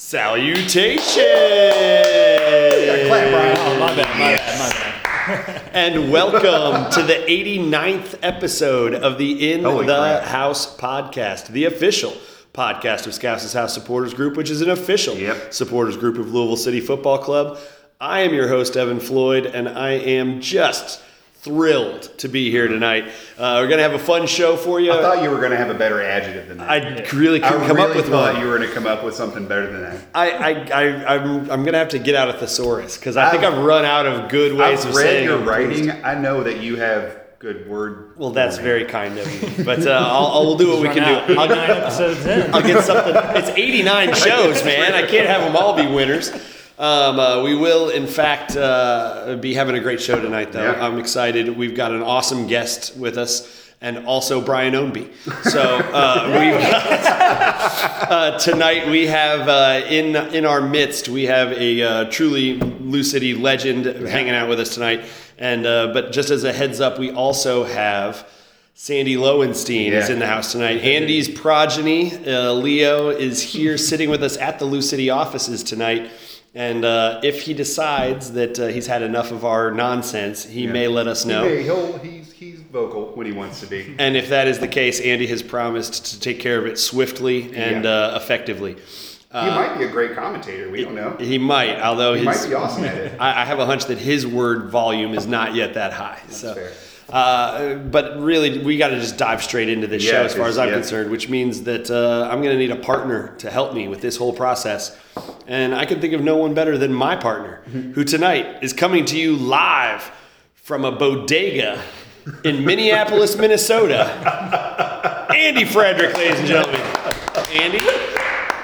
Salutation! Clap, Brian. Oh, my bad, my bad, my bad. And welcome to the 89th episode of the In Holy the crap. House podcast, the official podcast of Scouts' House Supporters Group, which is an official Yep. supporters group of Louisville City Football Club. I am your host, Evan Floyd, and I am just thrilled to be here tonight. Uh, we're going to have a fun show for you. I thought you were going to have a better adjective than that. I really I couldn't come really up with one. I thought one. you were going to come up with something better than that. I, I, I, I'm, I'm gonna have to get out of thesaurus because I think I've- I've run out of good ways I've of read saying your writing. I know that you have good word. Well, that's very kind of you, but uh, I'll, I'll we'll do what we can out do. I'll, nine episodes in. I'll get something. It's 89 shows, man. I can't have them all be winners. Um, uh, we will, in fact, uh, be having a great show tonight, though. Yeah. I'm excited. We've got an awesome guest with us, and also Brian Ownby. So uh, got, uh, tonight we have uh, in in our midst we have a uh, truly Lou City legend hanging out with us tonight. And uh, but just as a heads up, we also have. Sandy Lowenstein is in the house tonight. Andy's progeny, uh, Leo, is here sitting with us at the Lou City offices tonight. And uh, if he decides that uh, he's had enough of our nonsense, he Yeah. may let us know. Hey, he'll, he's, he's vocal when he wants to be. And if that is the case, Andy has promised to take care of it swiftly and Yeah. uh, effectively. he might be a great commentator. We don't know. He might, although He his, might be awesome at it. I, I have a hunch that his word volume is not yet that high. so, fair. Uh, but really, we got to just dive straight into this Yeah, show, as far as I'm yeah. concerned. Which means that uh, I'm going to need a partner to help me with this whole process, and I can think of no one better than my partner, Mm-hmm. who tonight is coming to you live from a bodega in Minneapolis, Minnesota. Andy Frederick, ladies and gentlemen. Andy,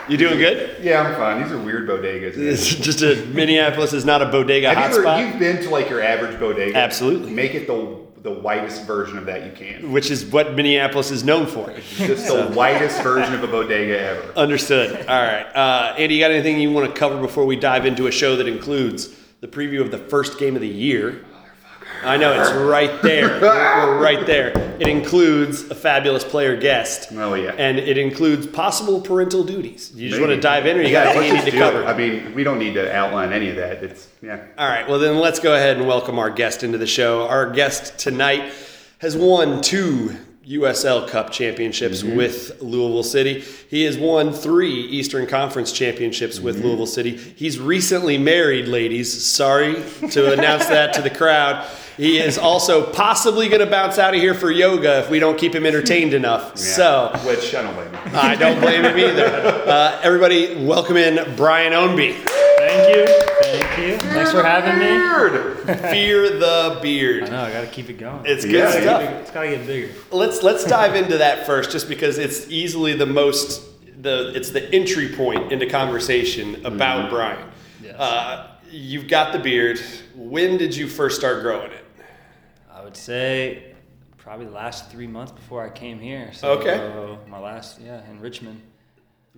you doing good? Yeah, I'm fine. These are weird bodegas. It's just a Minneapolis is not a bodega Have you hotspot, you've been to like your average bodega? Absolutely. Make it the the whitest version of that you can. which is what Minneapolis is known for. Just the whitest version of a bodega ever. Understood. All right, uh, Andy, you got anything you want to cover before we dive into a show that includes the preview of the first game of the year? I know it's right there. We're, we're right there. It includes a fabulous player guest. Oh, yeah. And it includes possible parental duties. You just Maybe. want to dive in, or you Yeah, got anything to do cover? it. I mean, we don't need to outline any of that. It's yeah. All right, well, then let's go ahead and welcome our guest into the show. Our guest tonight has won two USL Cup championships Mm-hmm. with Louisville City. He has won three Eastern Conference championships with Mm-hmm. Louisville City. He's recently married, ladies. Sorry to announce that to the crowd. He is also possibly going to bounce out of here for yoga if we don't keep him entertained enough. Yeah. So. which I don't blame him. I don't blame him either. Uh, everybody, welcome in Brian Ownby. Thank you, thank you. Thanks for having me. Weird. Fear the beard. I know I gotta keep it going. It's good Yeah, stuff. It's gotta get bigger. Let's let's dive into that first, just because it's easily the most the it's the entry point into conversation about Brian. Yes. Uh, you've got the beard. When did you first start growing it? I would say probably the last three months before I came here. So Okay. my last, yeah, in Richmond.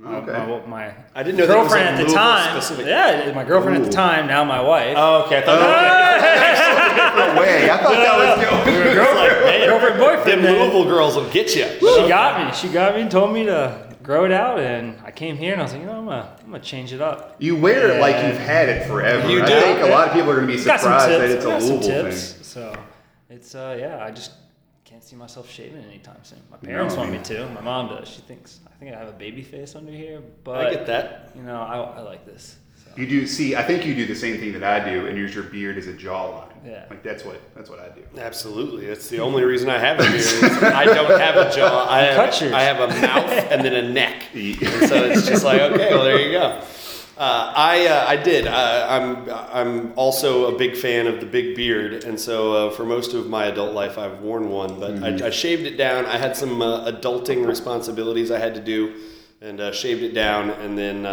Oh, okay. My, my, my I didn't know that was, girlfriend like, at the time. specific. Yeah, my girlfriend at the time. Now my wife. Oh, okay. I thought No way. I thought that was going. girlfriend, girlfriend, boyfriend. Them then. Louisville girls will get you. She got me. She got me and told me to grow it out, and I came here and I was like, you know, I'm gonna, I'm gonna change it up. You wear it like you've had it forever. You I do. think a lot of people are going to be surprised that it's a got some Louisville tips. thing. So it's uh yeah, I just can't see myself shaving anytime soon. My parents want me to. My mom does. She thinks I think I have a baby face under here, but I get that. You know, I, I like this. So. You do see. I think you do the same thing that I do, and use your beard as a jawline. Yeah. Like that's what that's what I do. Absolutely. That's the only reason I have a beard. I don't have a jaw. I have, I have a mouth and then a neck. And so it's just like, okay, well, there you go. Uh, I uh, I did. Uh, I'm I'm also a big fan of the big beard, and so uh, for most of my adult life, I've worn one. But I, I shaved it down. I had some uh, adulting responsibilities I had to do, and uh, shaved it down, and then.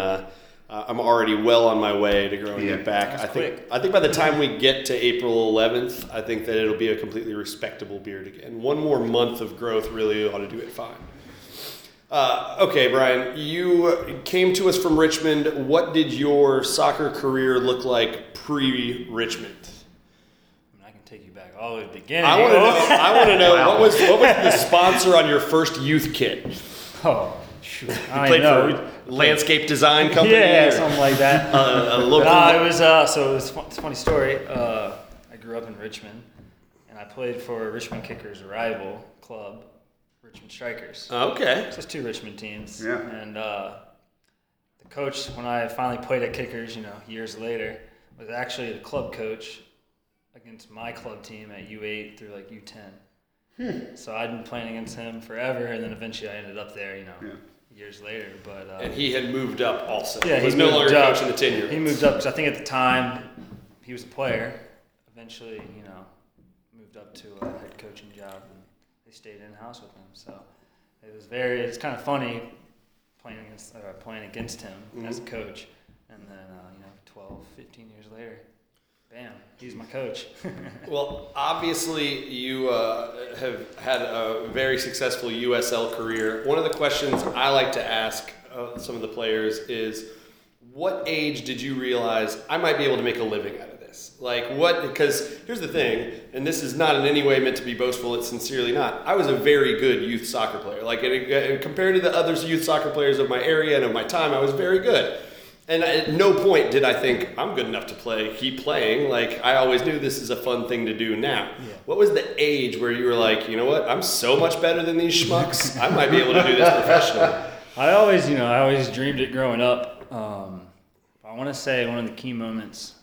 I'm already well on my way to growing Yeah. it back. That's I think quick. I think by the time we get to April 11th, I think that it'll be a completely respectable beard again. One more month of growth really ought to do it fine. Uh, okay, Brian, you came to us from Richmond. What did your soccer career look like pre-Richmond? I can take you back all the way to the beginning. I want to know. I want to know Wow. what was what was the sponsor on your first youth kit? Oh, Shoot, I You don't played know. for landscape design company. yeah, or, something like that. uh, a local. No, it was uh, so it was fun, it's a funny story. Uh, I grew up in Richmond, and I played for Richmond Kickers rival club, Richmond Strikers. okay. So it's two Richmond teams. Yeah. And uh, the coach, when I finally played at Kickers, you know, years later, was actually the club coach against my club team at U8 through like U10. So I'd been playing against him forever, and then eventually I ended up there, you know, Yeah. years later. But uh, And he had moved up also. yeah, he was no moved longer up. coaching the tenure. He moved up because I think at the time he was a player. Eventually, you know, moved up to a head coaching job, and they stayed in house with him. So it was very. It's kind of funny playing against uh, playing against him as a coach, and then uh, you know, 12, 15 years later, bam, he's my coach. Well, obviously, you uh, have had a very successful USL career. One of the questions I like to ask uh, some of the players is, what age did you realize I might be able to make a living out of this? Like, what? Because here's the thing, and this is not in any way meant to be boastful. It's sincerely not. I was a very good youth soccer player. Like, uh, compared to the other youth soccer players of my area and of my time, I was very good. And at no point did I think I'm good enough to play, keep playing. Like I always knew this is a fun thing to do now. What was the age where you were like, you know what, I'm so much better than these schmucks. I might be able to do this professionally. I always, you know, I always dreamed it growing up. Um, I want to say one of the key moments.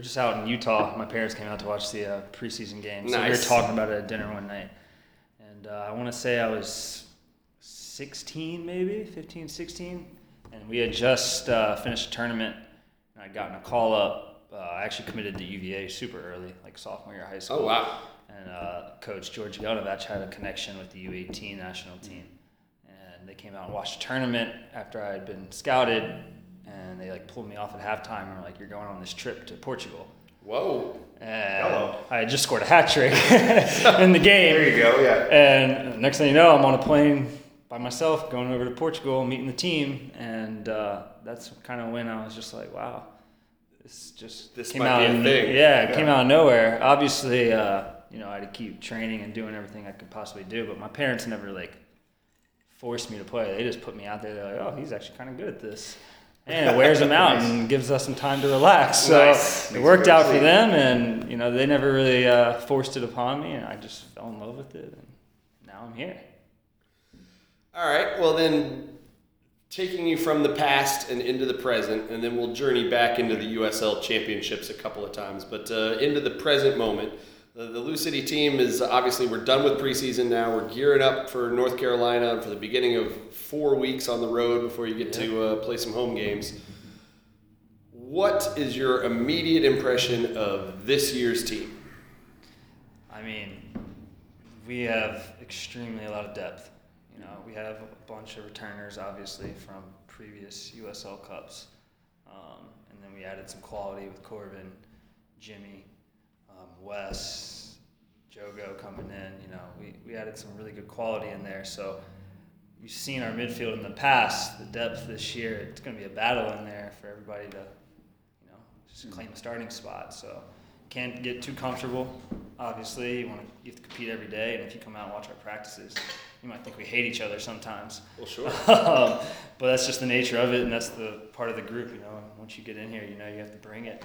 We were just out in Utah. My parents came out to watch the uh, preseason game. So we were talking about it at dinner one night. And uh, I want to say I was 16, maybe 15, 16. And we had just uh, finished a tournament. And I'd gotten a call up. Uh, I actually committed to UVA super early, like sophomore year of high school. Oh wow. And uh, Coach George Gelnovatch had a connection with the U18 national team. And they came out and watched a tournament after I had been scouted. And they like pulled me off at halftime and were like, "You're going on this trip to Portugal." Whoa. And Hello. I just scored a hat trick in the game. There you go. Yeah. And next thing you know, I'm on a plane by myself going over to Portugal, meeting the team, and uh, that's kind of when I was just like, wow, this just This came out of- thing. Yeah, it came out of nowhere. Obviously, uh, you know, I had to keep training and doing everything I could possibly do, but my parents never like forced me to play. They just put me out there. They're like, oh, he's actually kind of good at this. And it wears them out and gives us some time to relax. So Nice. it worked out for them, and you know they never really uh, forced it upon me, and I just fell in love with it, and now I'm here. All right. Well then, taking you from the past and into the present, and then we'll journey back into the USL championships a couple of times, but uh, into the present moment. The, the Lou City team is obviously we're done with preseason now. We're gearing up for North Carolina for the beginning of four weeks on the road before you get to uh, play some home games. What is your immediate impression of this year's team? I mean, we have extremely a lot of depth. You know, we have a bunch of returners, obviously, from previous USL Cups. Um, and then we added some quality with Corben, Jimmy, um, Wes, Jogo coming in. You know, we, we added some really good quality in there. So you've seen our midfield in the past, the depth this year. It's going to be a battle in there for everybody to, you know, just claim a starting spot. So can't get too comfortable. Obviously, you want to you have to compete every day, and if you come out and watch our practices, you might think we hate each other sometimes. Well, sure. um, but that's just the nature of it, and that's the part of the group. You know, once you get in here, you know you have to bring it,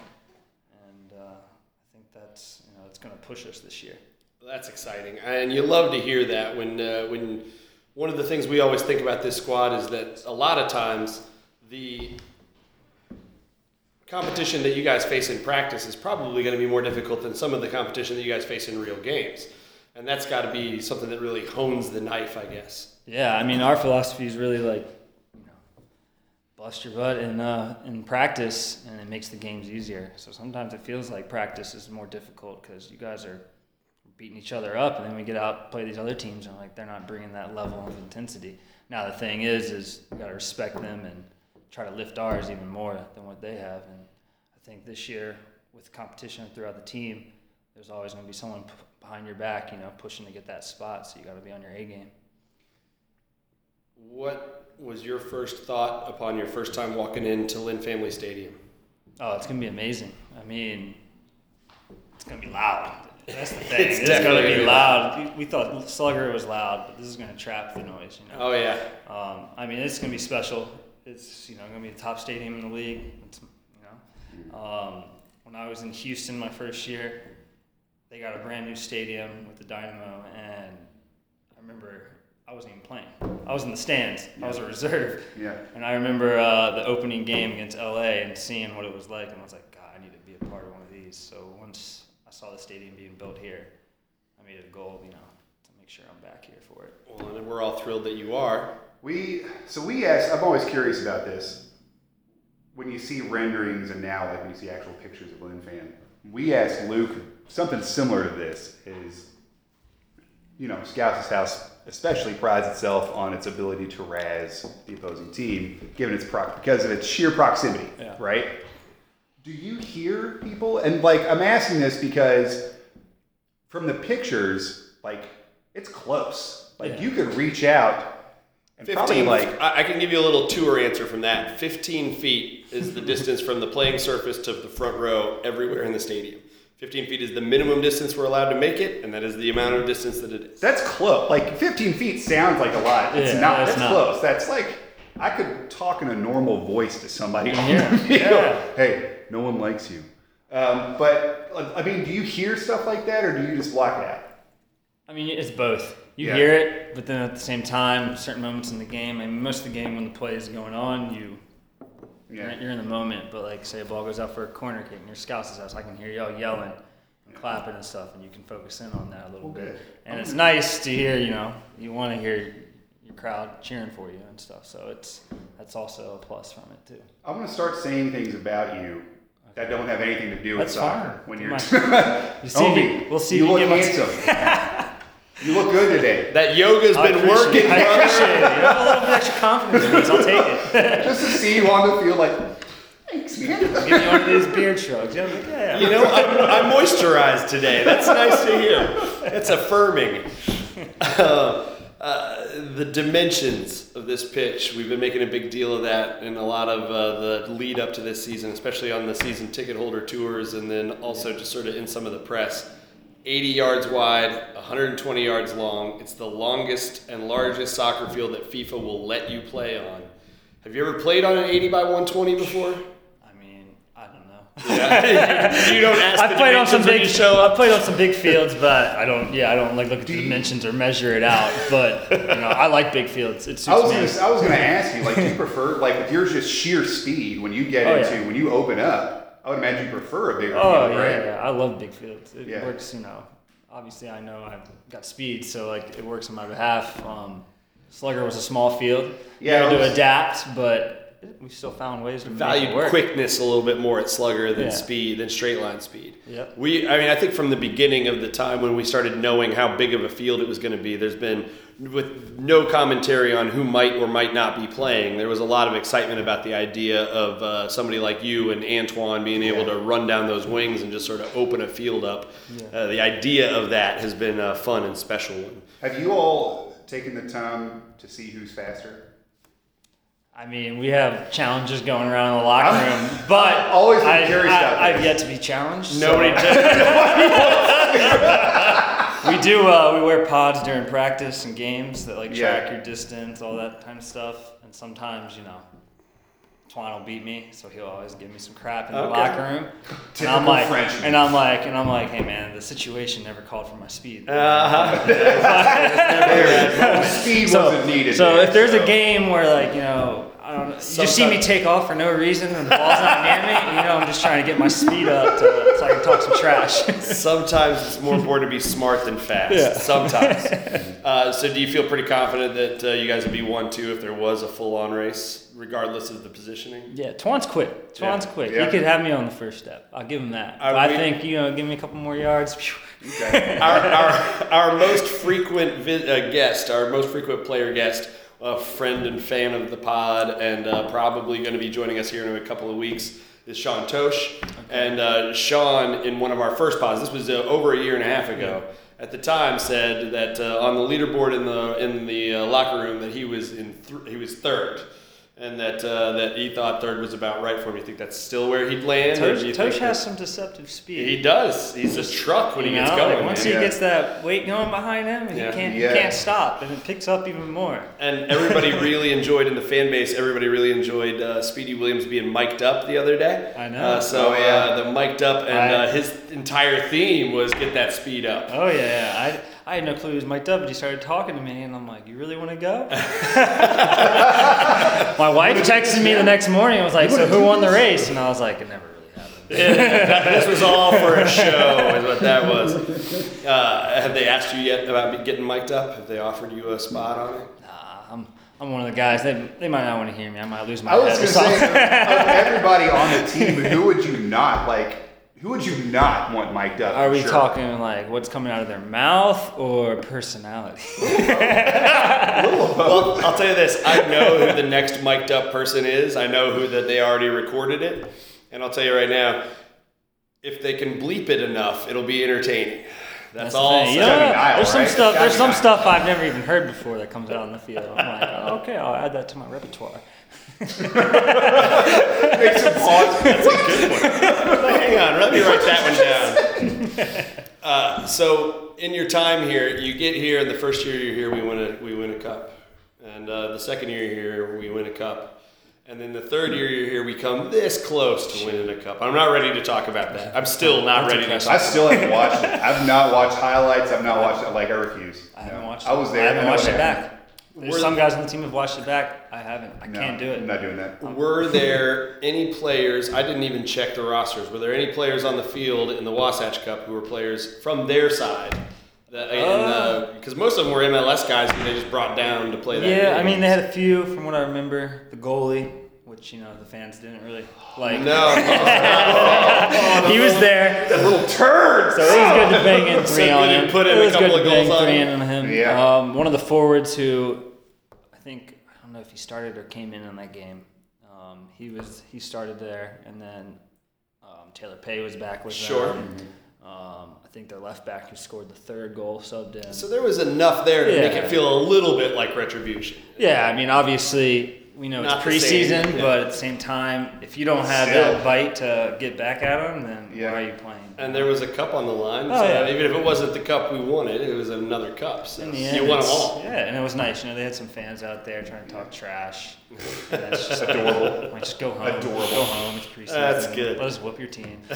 and uh, I think that's you know it's going to push us this year. That's exciting, and you love to hear that when uh, when one of the things we always think about this squad is that a lot of times the competition that you guys face in practice is probably going to be more difficult than some of the competition that you guys face in real games, and that's got to be something that really hones the knife, I guess. Yeah, I mean our philosophy is really like, you know, bust your butt in uh, in practice, and it makes the games easier. So sometimes it feels like practice is more difficult because you guys are beating each other up, and then we get out play these other teams, and like they're not bringing that level of intensity. Now the thing is, is you got to respect them and try to lift ours even more than what they have. And I think this year with competition throughout the team, there's always going to be someone p- behind your back, you know, pushing to get that spot. So you got to be on your A game. What was your first thought upon your first time walking into Lynn Family Stadium? Oh, it's gonna be amazing. I mean, it's gonna be loud. That's the thing. It's It's, gonna be loud. We- We thought Slugger was loud, but this is gonna trap the noise. You know. Oh yeah. Um, I mean, it's gonna be special. It's you know gonna be the top stadium in the league. It's, you know, um, when I was in Houston my first year, they got a brand new stadium with the Dynamo, and I remember I wasn't even playing. I was in the stands. I was a reserve. Yeah. And I remember uh, the opening game against LA and seeing what it was like, and I was like, God, I need to be a part of one of these. So once I saw the stadium being built here, I made it a goal, you know, to make sure I'm back here for it. Well, and we're all thrilled that you are. We so we asked. I'm always curious about this. When you see renderings and now, like when you see actual pictures of Lynn Fan, we asked Luke something similar to this. Is you know, Scouts' house especially prides itself on its ability to razz the opposing team, given its pro- because of its sheer proximity, Yeah. right? Do you hear people? And like, I'm asking this because from the pictures, like, it's close. Like, Yeah. you could reach out and probably like I, I can give you a little tour answer from that. 15 feet is the distance from the playing surface to the front row everywhere in the stadium. 15 feet is the minimum distance we're allowed to make it, and that is the amount of distance that it is. That's close. Like 15 feet sounds like a lot. It's Yeah, not. it's That's not. close. That's like I could talk in a normal voice to somebody on Yeah, the field. yeah. Hey, no one likes you. Um, but I mean, do you hear stuff like that, or do you just block it out? I mean, it's both. You Yeah. hear it, but then at the same time, certain moments in the game, I mean, most of the game when the play is going on, you you're, Yeah. you're in the moment. But like, say a ball goes out for a corner kick and your scouts' is house, I can hear y'all yelling and clapping and stuff, and you can focus in on that a little Well, bit. And it's nice to hear. You know, you want to hear your crowd cheering for you and stuff. So it's that's also a plus from it too. I'm going to start saying things about you that don't have anything to do with That's soccer. fine. When you're, You see Don't me- be. we'll see You you look handsome. you look good today. That yoga's I been working, it. I appreciate it. You have a little bit extra confidence in this. I'll take it. Just to see you on the field, like, thanks, man. Give me one of these beard shrugs. Yeah, I'm like, yeah. You know, I'm, I'm moisturized today. That's nice to hear. That's affirming. Uh, uh, the dimensions of this pitch, we've been making a big deal of that in a lot of uh, the lead up to this season, especially on the season ticket holder tours, and then also just sort of in some of the press. 80 yards wide, 120 yards long. It's the longest and largest soccer field that FIFA will let you play on. Have you ever played on an 80 by 120 before? I mean, I don't know. Yeah. you don't ask. I the played on some big you show up. I played on some big fields, but I don't. Yeah, I don't like look at the dimensions or measure it out. But you know, I like big fields. It suits I was me. gonna, I was gonna ask you, like, do you prefer, like, with yours just sheer speed when you get Oh, into, yeah. when you open up? I would imagine you prefer a bigger Oh field, yeah, right? yeah, I love big fields. It Yeah. works, you know. Obviously, I know I've got speed, so like it works on my behalf. Um, Slugger was a small field. Yeah, Yeah, I to was- adapt, but we still found ways to make it valued quickness a little bit more at slugger than Yeah. speed than straight line speed. Yep. We, I mean, I think from the beginning of the time when we started knowing how big of a field it was going to be, there's been with no commentary on who might or might not be playing. There was a lot of excitement about the idea of uh, somebody like you and Antoine being able Yeah. to run down those wings and just sort of open a field up. Uh, the idea of that has been a fun and special one. Have you all taken the time to see who's faster? I mean, we have challenges going around in the locker room, but I've always been I, curious about I, I've yet to be challenged. so- Nobody. we do. Uh, we wear pods during practice and games that like Yeah. track your distance, all that kind of stuff. And sometimes, you know, Twan will beat me, so he'll always give me some crap in the Okay. locker room. and I'm like, and I'm like, and I'm like, hey man, the situation never called for my speed. uh-huh. Speed so, wasn't needed. so if there's so- a game where like you know. I don't know. You just see me take off for no reason and the ball's not near me. You know, I'm just trying to get my speed up to, so I can talk some trash. Sometimes it's more important to be smart than fast. Yeah. Sometimes. Uh, so, do you feel pretty confident that uh, you guys would be one two if there was a full on race, regardless of the positioning? Yeah, Twan's quick. Twan's Yeah. quick. Yeah. He could have me on the first step. I'll give him that. Are I we- think you know, give me a couple more yards. Okay. our, our, our most frequent vi- uh, guest, our most frequent player guest, a friend and fan of the pod, and uh, probably going to be joining us here in a couple of weeks, is Sean Totsch. okay. And uh, Sean, in one of our first pods, this was uh, over a year and a half ago. At the time, said that uh, on the leaderboard in the in the uh, locker room that he was in th- he was third, and that uh, that he thought third was about right for him. You think that's still where he'd land? Totsch, Totsch has some deceptive speed. He does. He's a truck when he You gets going. like once man. he Yeah. gets that weight going behind him, Yeah. he can't Yeah. he can't stop, and it picks up even more. And everybody really enjoyed in the fan base. Everybody really enjoyed uh, Speedy Williams being mic'd up the other day. I know. Uh, so Oh, yeah. uh, the mic'd up, and I- uh, his entire theme was get that speed up. Oh yeah, yeah. I I had no clue he was mic'd up, but he started talking to me, and I'm like, "You really want to go?" My wife texted me the next morning. and was like, "So who won the race?" And I was like, "It never really happened." this was all for a show, is what that was. Uh, have they asked you yet about getting mic'd up? Have they offered you a spot on it? Nah, I'm I'm one of the guys. They they might not want to hear me. I might lose my I was head. going to say, of everybody on the team, who would you not like? Who would you not want mic'd up? Are we Sure. talking like what's coming out of their mouth or personality? Well, I'll tell you this. I know who the next mic'd up person is. I know who that they already recorded it. And I'll tell you right now, if they can bleep it enough, it'll be entertaining. That's, the all. thing. I'll You say. know, Gotta be Niall, there's some right? stuff. There's some stuff I've never even heard before that comes out on the field. I'm like, oh, okay, I'll add that to my repertoire. Make some pause. Hang on, let me write that one down. Uh, so, in your time here, you get here, and the first year you're here, we win a we win a cup, and uh, the second year you're here, we win a cup, and then the third year you're here, we come this close to winning a cup. I'm not ready to talk about that. I'm still not That's ready to impressive. talk. I still haven't watched it. I've not watched highlights. I've not watched it. Like I refuse. I haven't No. watched. I was there. I haven't know watched what it happened. back. There's some guys on the team have watched it back. I haven't. I No, can't do it. I'm not doing that. Were there any players? I didn't even check the rosters. Were there any players on the field in the Wasatch Cup who were players from their side? Because uh, uh, most of them were MLS guys who they just brought down to play that. Yeah, I mean they had a few from what I remember. The goalie, which you know the fans didn't really like. no. he was there. Little turds. So it was good to bang in So three good on him. put in it a was couple good of to bang goals on three him. in on him. Yeah. Um, one of the forwards who I think I don't know if he started or came in on that game. Um, he was he started there, and then um, Taylor Peay was back with Sure. them. Um, I think their left back who scored the third goal subbed in. So there was enough there to make it feel a little bit like retribution. Yeah, I mean, obviously, we know Not it's the same, preseason, yeah. but at the same time, if you don't have Still. that bite to get back at them, then Yeah. why are you playing? And there was a cup on the line. Oh, so yeah. even if it wasn't the cup we wanted, it was another cup. So In the end, you won them it's- all. Yeah, and it was nice. You know, they had some fans out there trying to talk trash. And it's just Adorable. Like, just go home. Adorable. Go home. It's preseason. That's good. Let us whoop your team.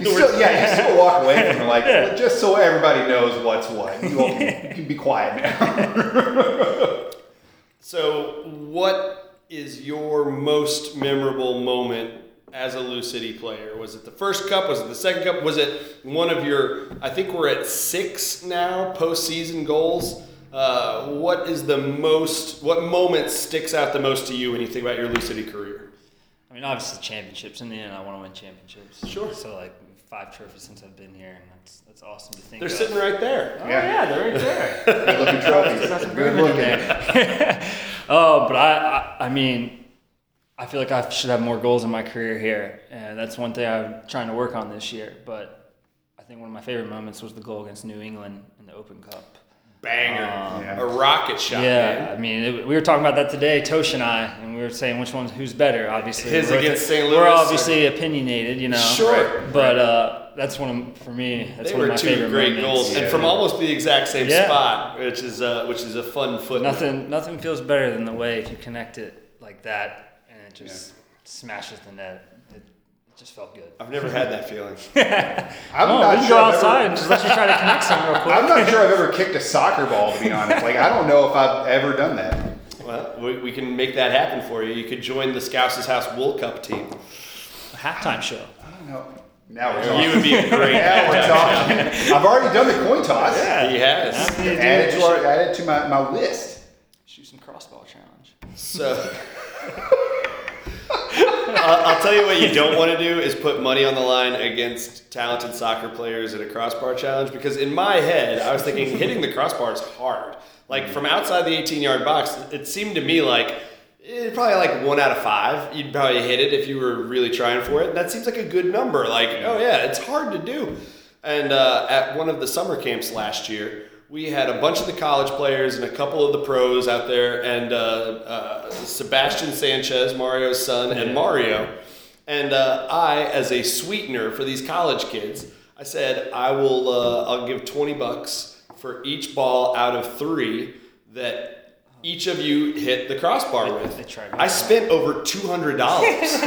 You still, yeah, you still walk away from it like, Yeah. just so everybody knows what's what. You, all you can be quiet now. So, what is your most memorable moment as a Lou City player? Was it the first cup? Was it the second cup? Was it one of your? I think we're at six now postseason goals. Uh, what is the most? What moment sticks out the most to you when you think about your Lou City career? I mean, obviously, championships. In the end, I want to win championships. Sure. So, like, five trophies since I've been here, and that's, that's awesome to think about. They're of. sitting right there. Oh, Yeah. yeah, they're right there. Good looking trophies. Good looking. oh, but I, I, I mean, I feel like I should have more goals in my career here, and that's one thing I'm trying to work on this year. But I think one of my favorite moments was the goal against New England in the Open Cup. Banger. Um, Yeah. A rocket shot. yeah, man. I mean, it, we were talking about that today, Totsch and I, and we were saying which one's who's better. Obviously, His we're, against St. Louis, We're or- obviously opinionated, you know. Sure. But uh, that's one of, for me. That's They one were of my two favorite great moments. goals, and from almost the exact same Yeah. spot, which is uh, which is a fun foot. Nothing, nothing feels better than the way if you connect it like that and it just smashes the net. It, it just felt good. I've never had that feeling. I'm oh, not we can sure go I've outside ever- and just let you try to connect some real quick. I'm not sure I've ever kicked a soccer ball, to be honest. Like, I don't know if I've ever done that. Well, we, we can make that happen for you. You could join the Scouse's House Wool Cup team. A halftime show. I don't know. Now we're talking. You would be a great. now we're talking. I've already done the coin toss. Yeah, he has. After you Add it it, to, our, add it to my, my list. shoot some crossbar challenge. So. I'll, I'll tell you what you don't want to do is put money on the line against talented soccer players in a crossbar challenge because in my head I was thinking hitting the crossbar is hard. Like from outside the 18 yard box, it seemed to me like eh, probably like one out of five. You'd probably hit it if you were really trying for it. That seems like a good number. Like oh yeah, it's hard to do. And uh, at one of the summer camps last year, we had a bunch of the college players and a couple of the pros out there, and uh, uh, Sebastian Sanchez, Mario's son, and Mario. And uh, I, as a sweetener for these college kids, I said I will. Uh, I'll give twenty bucks for each ball out of three that each of you hit the crossbar with. they tried I spent over two hundred dollars.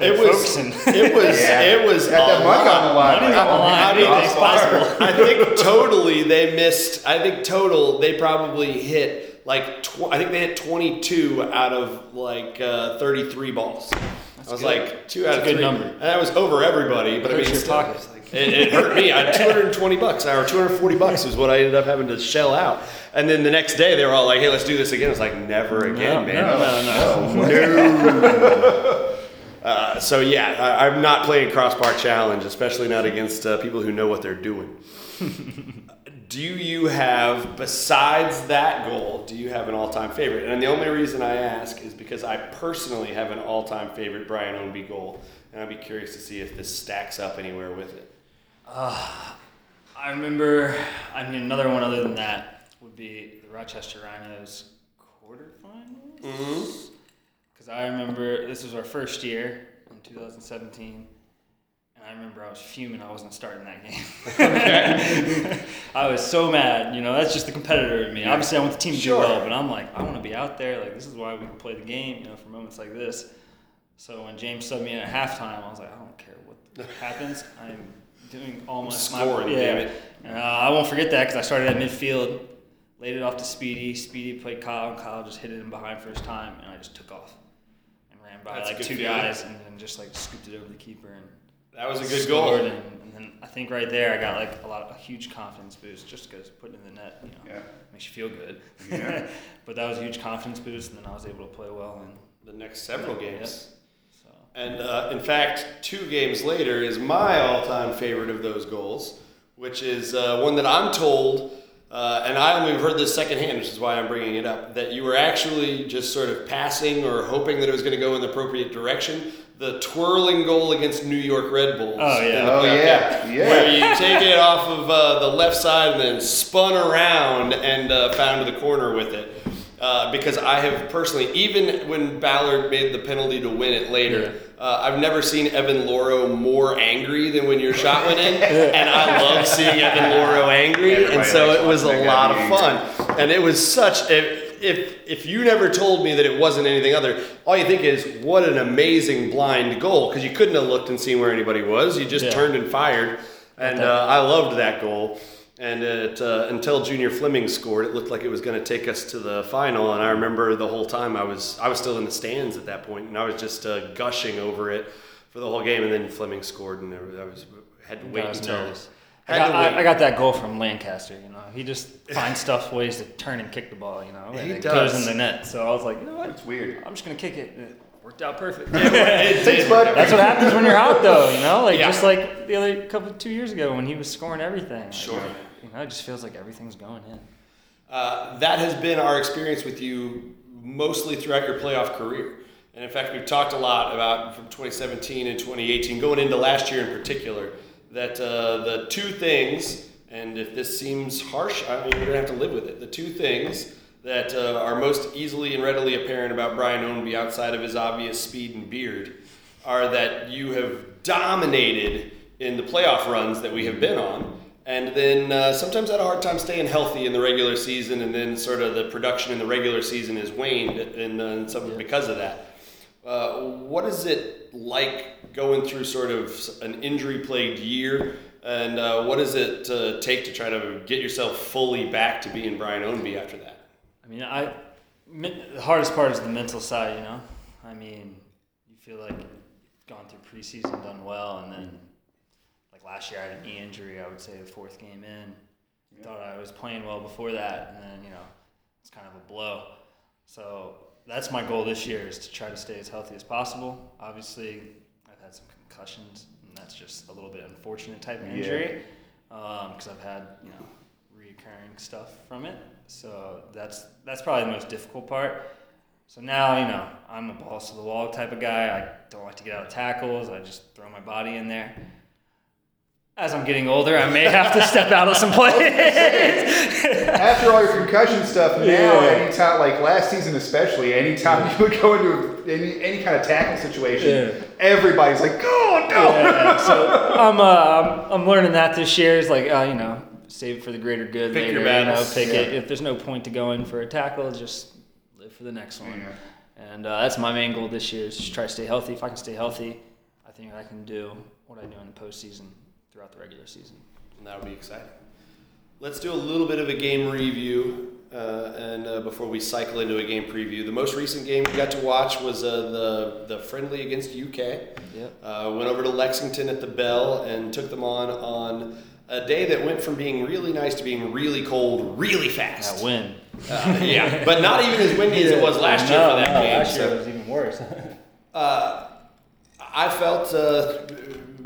it was. It was. Yeah. It was. Got that a money lot. on the line. Money's on the line. I mean, possible. I think totally they missed. I think total they probably hit like tw- I think they hit 22 out of like uh, 33 balls. I was good. like two out That's of a good three, number. and that was over everybody. But I mean, your still, pockets, like- it, it hurt me. I had 220 bucks or 240 bucks is what I ended up having to shell out. And then the next day they were all like, "Hey, let's do this again." It's like, "Never again, No, man." no, no, no. Uh, so yeah, I, I'm not playing crossbar challenge, especially not against uh, people who know what they're doing. do you have, besides that goal, do you have an all-time favorite? And the only reason I ask is because I personally have an all-time favorite Brian Ownby goal, and I'd be curious to see if this stacks up anywhere with it. I remember, I mean, another one other than that would be the Rochester Rhinos quarterfinals. Mm-hmm. Because I remember this was our first year in 2017, and I remember I was fuming I wasn't starting that game. I was so mad, you know, that's just the competitor in me. Obviously, I want the team to Sure. do well, but I'm like, I want to be out there. Like, this is why we can play the game, you know, for moments like this. So when James subbed me in at halftime, I was like, I don't care what happens. I'm doing all my Scoring, my, yeah. damn it. And, uh, I won't forget that because I started at midfield, laid it off to Speedy. Speedy played Kyle, and Kyle just hit it in behind first time, and I just took off and ran by That's like two feeling. guys, and then just like scooped it over the keeper and That was a good goal. And, and then I think right there I got like a lot of a huge confidence boost just because putting in the net, you know, Yeah. makes you feel good. Yeah. but that was a huge confidence boost, and then I was able to play well. in The next several games. so And uh, in fact, two games later is my all-time favorite of those goals, which is uh, one that I'm told, uh, and I only heard this secondhand, which is why I'm bringing it up, that you were actually just sort of passing or hoping that it was going to go in the appropriate direction. The twirling goal against New York Red Bulls. Oh, yeah. Oh, playoff yeah. Yeah. Where you take it off of uh, the left side and then spun around and uh, found the corner with it. Uh, because I have personally, even when Ballard made the penalty to win it later, uh, I've never seen Evan Louro more angry than when your shot went in, and I love seeing Evan Louro angry, and so it was a lot of fun, and it was such. If, if if you never told me that it wasn't anything other, all you think is what an amazing blind goal because you couldn't have looked and seen where anybody was. You just Yeah. turned and fired, and uh, I loved that goal. And it, uh, until Junior Flemmings scored, it looked like it was going to take us to the final. And I remember the whole time I was I was still in the stands at that point, and I was just uh, gushing over it for the whole game. And then Flemmings scored, and I was had to wait until. I got, I. I got that goal from Lancaster. You know, he just finds stuff ways to turn and kick the ball. You know, and He it does. goes in the net. So I was like, you know what? It's weird. I'm just gonna kick it. And it worked out perfect. It did. bud. That's what happens when you're hot, though. You know, like Yeah. just like the other couple two years ago when he was scoring everything. Like, Sure. You know, it just feels like everything's going in. Uh, that has been our experience with you mostly throughout your playoff career. And in fact, we've talked a lot about from 2017 and 2018, going into last year in particular, that uh, the two things, and if this seems harsh, I mean, we're going to have to live with it. The two things that uh, are most easily and readily apparent about Brian Ownby outside of his obvious speed and beard are that you have dominated in the playoff runs that we have been on. And then uh, sometimes had a hard time staying healthy in the regular season, and then sort of the production in the regular season has waned, and, uh, and some because of that. Uh, what is it like going through sort of an injury-plagued year, and uh, what does it uh, take to try to get yourself fully back to being Brian Ownby after that? I mean, I the hardest part is the mental side. You know, I mean, you feel like you've gone through preseason, done well, and then like last year I had a knee injury. I would say the fourth game in, thought I was playing well before that, and then you know, it's kind of a blow. So that's my goal this year is to try to stay as healthy as possible. Obviously, I've had some concussions, and that's just a little bit unfortunate type of injury um, because I've had you know reoccurring stuff from it. So that's that's probably the most difficult part. So now you know I'm a balls to the wall type of guy. I don't like to get out of tackles. I just throw my body in there. As I'm getting older, I may have to step out of some plays. After all your concussion stuff, now Yeah. anytime, like last season especially, anytime you would go into any, any kind of tackle situation, Yeah. everybody's like, "Go, no!" Yeah, so I'm, uh, I'm I'm learning that this year is like uh, you know save it for the greater good Pick later. your you know, battles. pick it. If there's no point to going for a tackle, just live for the next one. Yeah. And uh, that's my main goal this year is just try to stay healthy. If I can stay healthy, I think I can do what I do in the postseason throughout the regular season. And that would be exciting. Let's do a little bit of a game review, uh, and uh, before we cycle into a game preview, the most recent game we got to watch was uh, the the friendly against UK. Yep. Uh, went over to Lexington at the Bell and took them on on a day that went from being really nice to being really cold, really fast. That win. Uh, yeah, but not even as windy as it was last year for that game. Last year so- it was even worse. uh, I felt uh,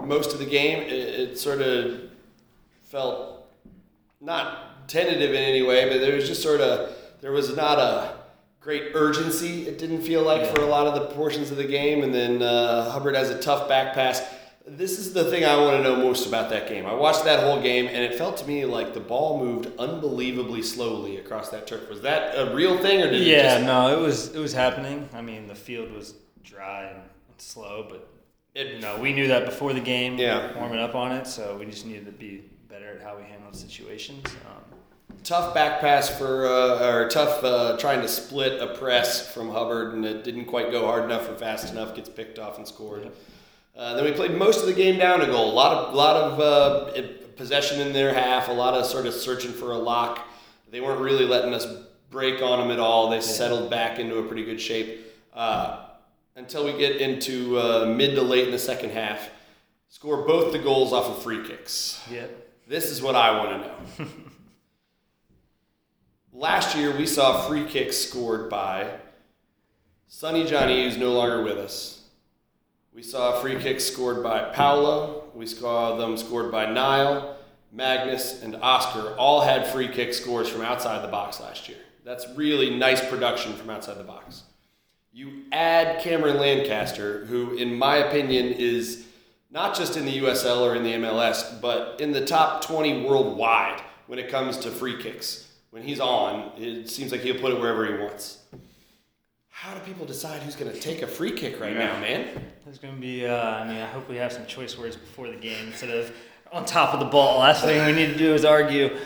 most of the game, it, it sort of felt not tentative in any way, but there was just sort of, there was not a great urgency, it didn't feel like, for a lot of the portions of the game. And then uh, Hubbard has a tough back pass. This is the thing I want to know most about that game. I watched that whole game, and it felt to me like the ball moved unbelievably slowly across that turf. Was that a real thing, or did it yeah, just no, it was it was happening. I mean, the field was dry and slow, but It- know, we knew that before the game. Yeah. warming up on it, so we just needed to be better at how we handled situations. Um, tough back pass for uh, or tough uh, trying to split a press from Hubbard, and it didn't quite go hard enough or fast enough. Gets picked off and scored. Uh, then we played most of the game down a goal. A lot of lot of uh, possession in their half. A lot of sort of searching for a lock. They weren't really letting us break on them at all. They settled back into a pretty good shape uh, until we get into uh, mid to late in the second half. Score both the goals off of free kicks. yep. This is what I want to know. Last year, we saw free kicks scored by Sonny Johnny, who's no longer with us. We saw free kicks scored by Paolo. We saw them scored by Niall, Magnus, and Oscar. All had free kick scores from outside the box last year. That's really nice production from outside the box. You add Cameron Lancaster, who, in my opinion, is not just in the USL or in the MLS, but in the top 20 worldwide when it comes to free kicks. When he's on, it seems like he'll put it wherever he wants. How do people decide who's going to take a free kick right now, man? There's going to be, uh, I mean, I hope we have some choice words before the game instead of on top of the ball. Last thing we need to do is argue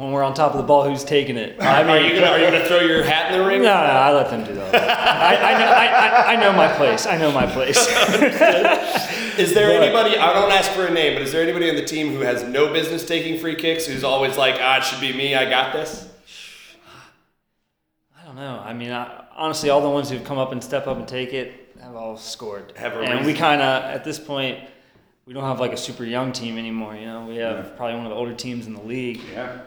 when we're on top of the ball who's taking it. I Are you gonna are you gonna throw your hat in the ring? no, no, I let them do that. I, I, know, I, I, know my place. I know my place. Is there But- anybody? I don't ask for a name, but is there anybody on the team who has no business taking free kicks? Who's always like, ah, it should be me. I got this. I don't know. I mean, I, honestly, all the ones who've come up and step up and take it have all scored. Have a and we kind of, at this point, we don't have like a super young team anymore. You know, we have probably one of the older teams in the league. Yeah.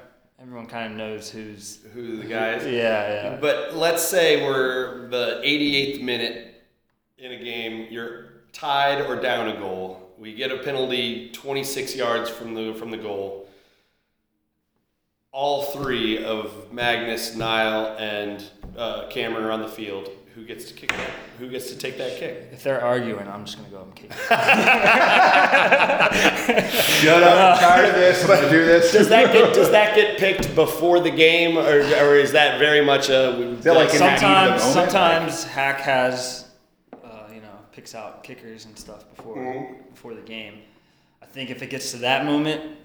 Everyone kind of knows who's. Who the guy is? Yeah, yeah. But let's say we're the 88th minute in a game. You're tied or down a goal. We get a penalty 26 yards from the from the goal. All three of Magnus, Niall, and uh, Cameron are on the field. Who gets to kick that? Who gets to take that kick? If they're arguing, I'm just gonna go and kick. it. Shut up! I'm tired of this. I'm gonna do this. Does that get does that get picked before the game, or, or is that very much a? that like in that heat of the sometimes, moment? sometimes Hack has, uh, you know, picks out kickers and stuff before Mm-hmm. before the game. I think if it gets to that moment,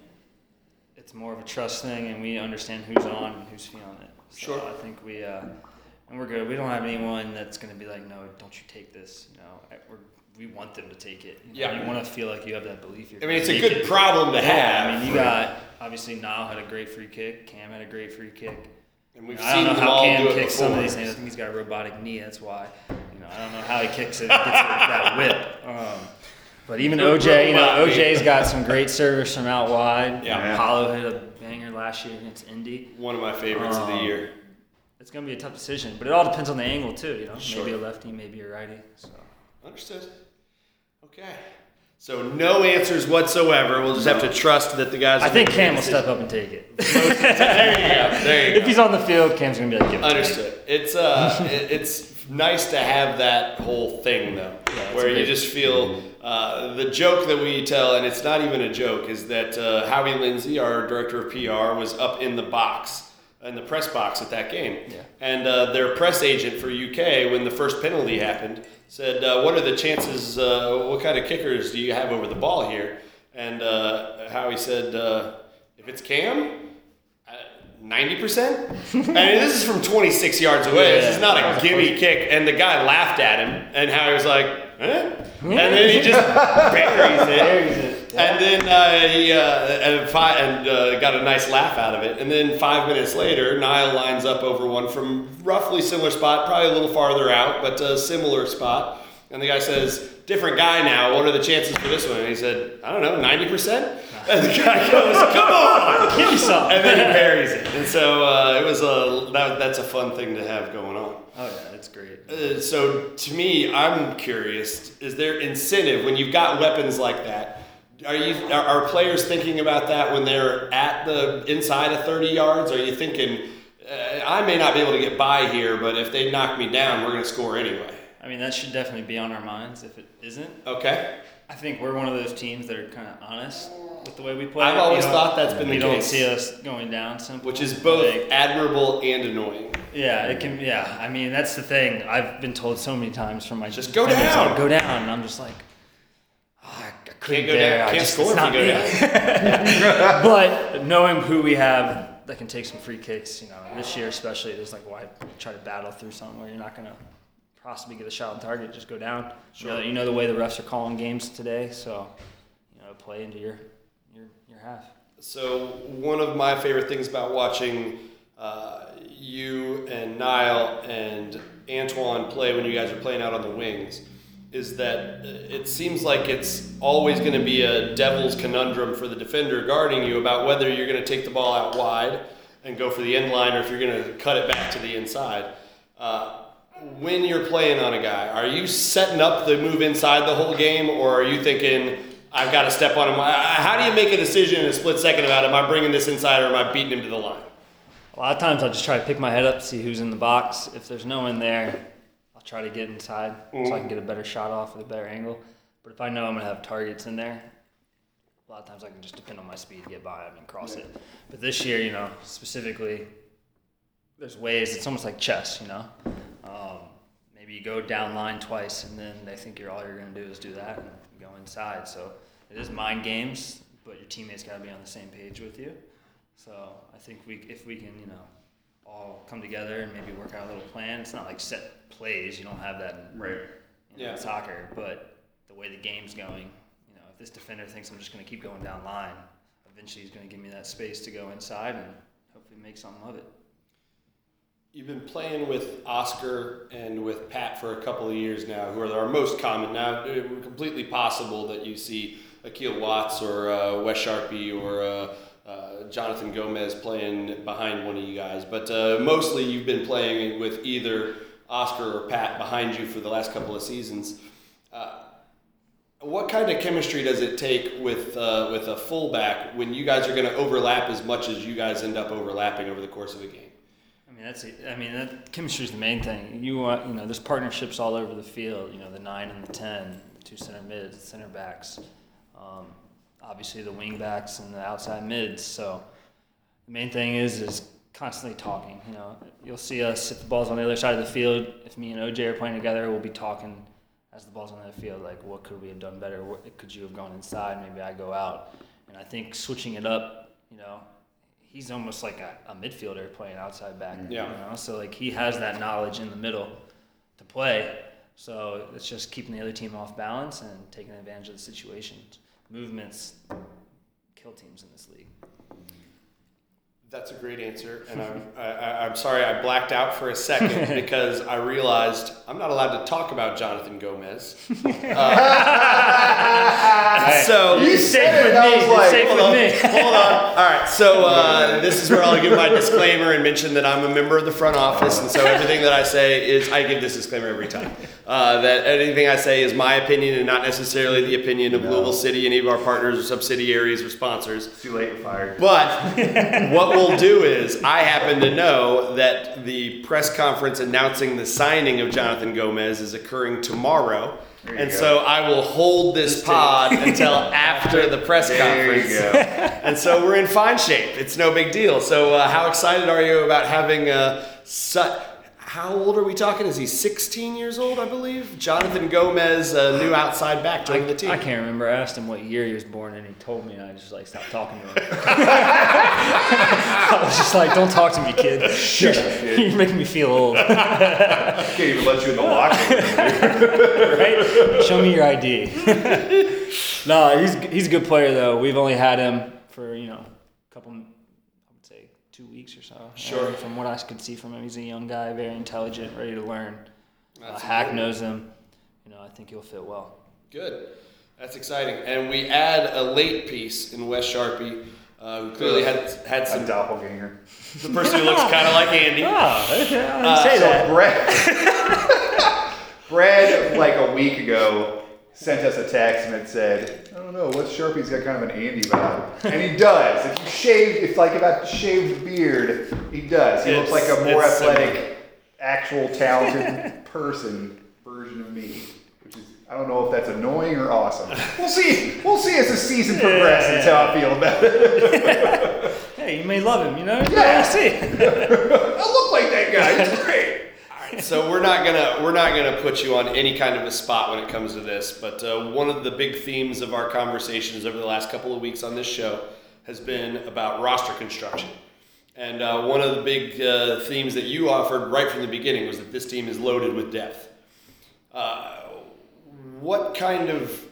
it's more of a trust thing, and we understand who's on and who's feeling it. So Sure. I think we, uh, and we're good. We don't have anyone that's going to be like, no, don't you take this. You know, we're, we want them to take it. You know, Yeah. You want to feel like you have that belief. You're I mean, it's a good it. problem to Yeah, have. I mean, you got obviously Niall had a great free kick. Cam had a great free kick. and we've I seen don't know how Cam kicks before. some of these things. I think he's got a robotic knee. That's why. You know, I don't know how he kicks it. Gets it that whip. Um, but even OJ, you know, OJ's got some great service from out wide. Yeah. Paolo hit a banger last year against Indy. One of my favorites of the Um, year. It's gonna be a tough decision, but it all depends on the angle too. You know, Sure. maybe a lefty, maybe a righty. So. Understood. Okay. So no answers whatsoever. We'll just have to trust that the guys. I think Cam will step up and take it. there you go. There you if go. he's on the field, Cam's gonna be like, give it to. Understood. It's uh, it- it's nice to have that whole thing though, it's where you just feel uh, the joke that we tell, and it's not even a joke, is that uh, Howie Lindsay, our director of PR, was up in the box in the press box at that game, Yeah. and uh, their press agent for UK, when the first penalty happened, said, uh, "What are the chances? Uh, what kind of kickers do you have over the ball here?" And uh, Howie said, uh, "If it's Cam." Ninety percent. I mean, this is from twenty six yards away. This is not a gimme kick. And the guy laughed at him, and Howie was like, and then he just buries it. And then uh, he uh, and, fi- and uh, got a nice laugh out of it. And then five minutes later, Niall lines up over one from roughly similar spot, probably a little farther out, but a similar spot. And the guy says, "Different guy now. What are the chances for this one?" And he said, "I don't know, ninety percent." And the guy goes, "Come on!" Give me some. and then he buries it. And so uh, it was a that, that's a fun thing to have going on. Oh yeah, that's great. Uh, so to me, I'm curious: is there incentive when you've got weapons like that? Are you are, are players thinking about that when they're at the inside of 30 yards? Are you thinking, uh, I may not be able to get by here, but if they knock me down, we're going to score anyway? I mean, that should definitely be on our minds. If it isn't, Okay. I think we're one of those teams that are kind of honest with the way we play. I've always thought that's been the you don't case. see us going down simple, Which is both Like, admirable and annoying. yeah, it can. Yeah, I mean that's the thing. I've been told so many times from my Just go down. like, go down, and I'm just like, oh, I, couldn't Can't go dare. down. I Can't just- score it's if you not go me. down. but knowing who we have that can take some free kicks, you know, this year especially, there's like why try to battle through something where you're not gonna possibly get a shot on target, just go down. You, know, you know the way the refs are calling games today, so you know play into your your your. So one of my favorite things about watching uh, you and Niall and Antoine play when you guys are playing out on the wings is that it seems like it's always going to be a devil's conundrum for the defender guarding you about whether you're going to take the ball out wide and go for the end line or if you're going to cut it back to the inside. Uh, when you're playing on a guy, are you setting up the move inside the whole game, or are you thinking, I've got to step on him? How do you make a decision in a split second about am I bringing this inside or am I beating him to the line? A lot of times I'll just try to pick my head up, see who's in the box. If there's no one there, I'll try to get inside so I can get a better shot off with a better angle. But if I know I'm gonna have targets in there, a lot of times I can just depend on my speed to get by. I and cross it. But this year, you know, specifically, there's ways. It's almost like chess, you know. Um, maybe you go down line twice, and then they think you're all you're gonna do is do that inside. So it is mind games, but your teammates gotta be on the same page with you. So I think we, if we can, you know, all come together and maybe work out a little plan. It's not like set plays. You don't have that in, Right. you know, Yeah. in soccer. But the way the game's going, you know, if this defender thinks I'm just going to keep going down line, eventually he's going to give me that space to go inside and hopefully make something of it. You've been playing with Oscar and with Pat for a couple of years now, who are our most common. Now, it's completely possible that you see Akil Watts or uh, Wes Charpie or uh, uh, Jonathan Gomez playing behind one of you guys, but uh, mostly you've been playing with either Oscar or Pat behind you for the last couple of seasons. Uh, what kind of chemistry does it take with uh, with a fullback when you guys are going to overlap as much as you guys end up overlapping over the course of a game? I mean, that's I mean, that chemistry is the main thing. You want, you know, there's partnerships all over the field. You know, the nine and the ten, the two center mids, the center backs, um, obviously the wing backs and the outside mids. So the main thing is is constantly talking. You know, you'll see us if the ball's on the other side of the field. If me and OJ are playing together, we'll be talking as the ball's on the field. Like, what could we have done better? What could you have gone inside? Maybe I go out. And I think switching it up, you know, he's almost like a, a midfielder playing outside back. Mm. Yeah. You know, so like he has that knowledge in the middle to play. So it's just keeping the other team off balance and taking advantage of the situations. Movements kill teams in this league. That's a great answer, and I'm I, I- I'm sorry I blacked out for a second because I realized I'm not allowed to talk about Jonathan Gomez. Uh, so You It's safe said with me. was It's like, safe hold on, with me. hold on. All right, so uh, this is where I'll give my disclaimer and mention that I'm a member of the front office, and so everything that I say is I give this disclaimer every time. Uh, that anything I say is my opinion and not necessarily the opinion of No. Louisville City, any of our partners or subsidiaries or sponsors. Too late, you're fired. But what we'll do is, I happen to know that the press conference announcing the signing of Jonathan Gomez is occurring tomorrow. And go. so I will hold this pod until after the press There you conference. go. And so we're in fine shape. It's no big deal. So, uh, how excited are you about having uh, su- How old are we talking? Is he 16 years old, I believe? Jonathan Gomez, a new outside back, joining the team. I can't remember. I asked him what year he was born, and he told me, and I just like stopped talking to him. I was just like, "Don't talk to me, kid. You're, kid. you're making me feel old, I can't even let you in the locker room. right? Show me your ID." no, he's he's a good player though. We've only had him for you know a couple, I would say two weeks or so. Sure. And from what I could see from him, he's a young guy, very intelligent, ready to learn. Uh, Hack good. knows him. You know, I think he'll fit well. Good. That's exciting. And we add a late piece in Wes Charpie, uh, who clearly had had A some. doppelganger. The person who looks kind of like Andy. Oh, okay. I didn't Uh, say So that. Brad, Brad, like a week ago, sent us a text and it said, "I don't know, what's Charpie's got kind of an Andy vibe," and he does. If you shave, if like about shaved beard, he does. He looks like a more it's athletic, actual talented person version of me. Which is, I don't know if that's annoying or awesome. We'll see. We'll see as the season progresses how I feel about it. Hey, you may love him, you know? Yeah. We'll see. I look like that guy. It's great. So we're not gonna we're not gonna put you on any kind of a spot when it comes to this, but uh, one of the big themes of our conversations over the last couple of weeks on this show has been about roster construction. And uh, one of the big uh, themes that you offered right from the beginning was that this team is loaded with depth. Uh, what kind of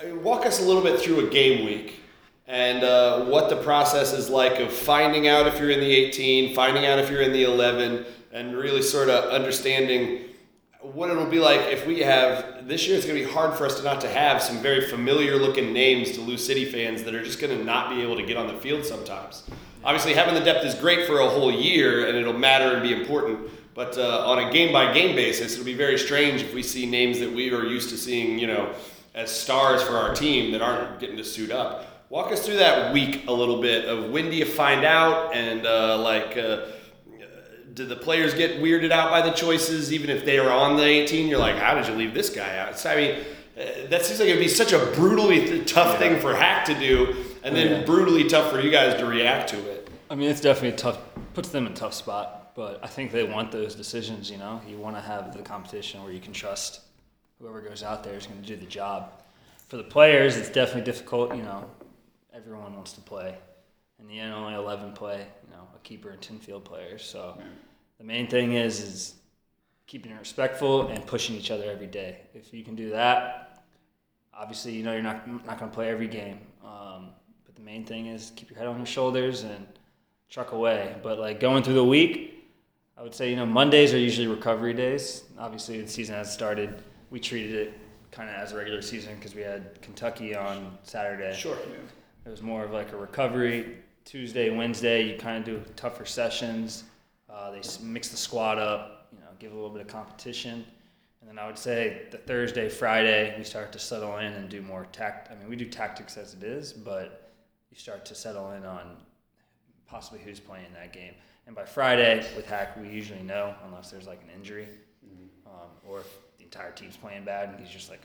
I mean, walk us a little bit through a game week and uh, what the process is like of finding out if you're in the 18, finding out if you're in the 11, and really sort of understanding what it'll be like if we have this year. It's going to be hard for us to not to have some very familiar looking names to Lou City fans that are just going to not be able to get on the field sometimes. Obviously, having the depth is great for a whole year, and it'll matter and be important. But uh, on a game by game basis, it'll be very strange if we see names that we are used to seeing, you know, as stars for our team that aren't getting to suit up. Walk us through that week a little bit of when do you find out, and uh, like, uh, do the players get weirded out by the choices, even if they are on the 18? You're like, how did you leave this guy out? So, I mean, uh, that seems like it'd be such a brutally th- tough thing for Hack to do, and then Yeah. brutally tough for you guys to react to it. I mean, it's definitely tough, puts them in a tough spot, but I think they want those decisions, you know? You want to have the competition where you can trust whoever goes out there is going to do the job. For the players, it's definitely difficult, you know? Everyone wants to play. In the end, only 11 play, you know, a keeper and 10 field players. So the main thing is, is keeping it respectful and pushing each other every day. If you can do that, obviously, you know, you're not, not going to play every game. Um, but the main thing is keep your head on your shoulders and truck away. But like going through the week, I would say, you know, Mondays are usually recovery days. Obviously, the season has started. We treated it kind of as a regular season because we had Kentucky on Saturday. Sure. It was more of like a recovery. Tuesday, Wednesday, you kind of do tougher sessions. Uh, they mix the squad up, you know, give a little bit of competition. And then I would say the Thursday, Friday, we start to settle in and do more tact. I mean, we do tactics as it is, but you start to settle in on possibly who's playing that game. And by Friday, with Hack, we usually know, unless there's like an injury, um, or if the entire team's playing bad, and he's just like,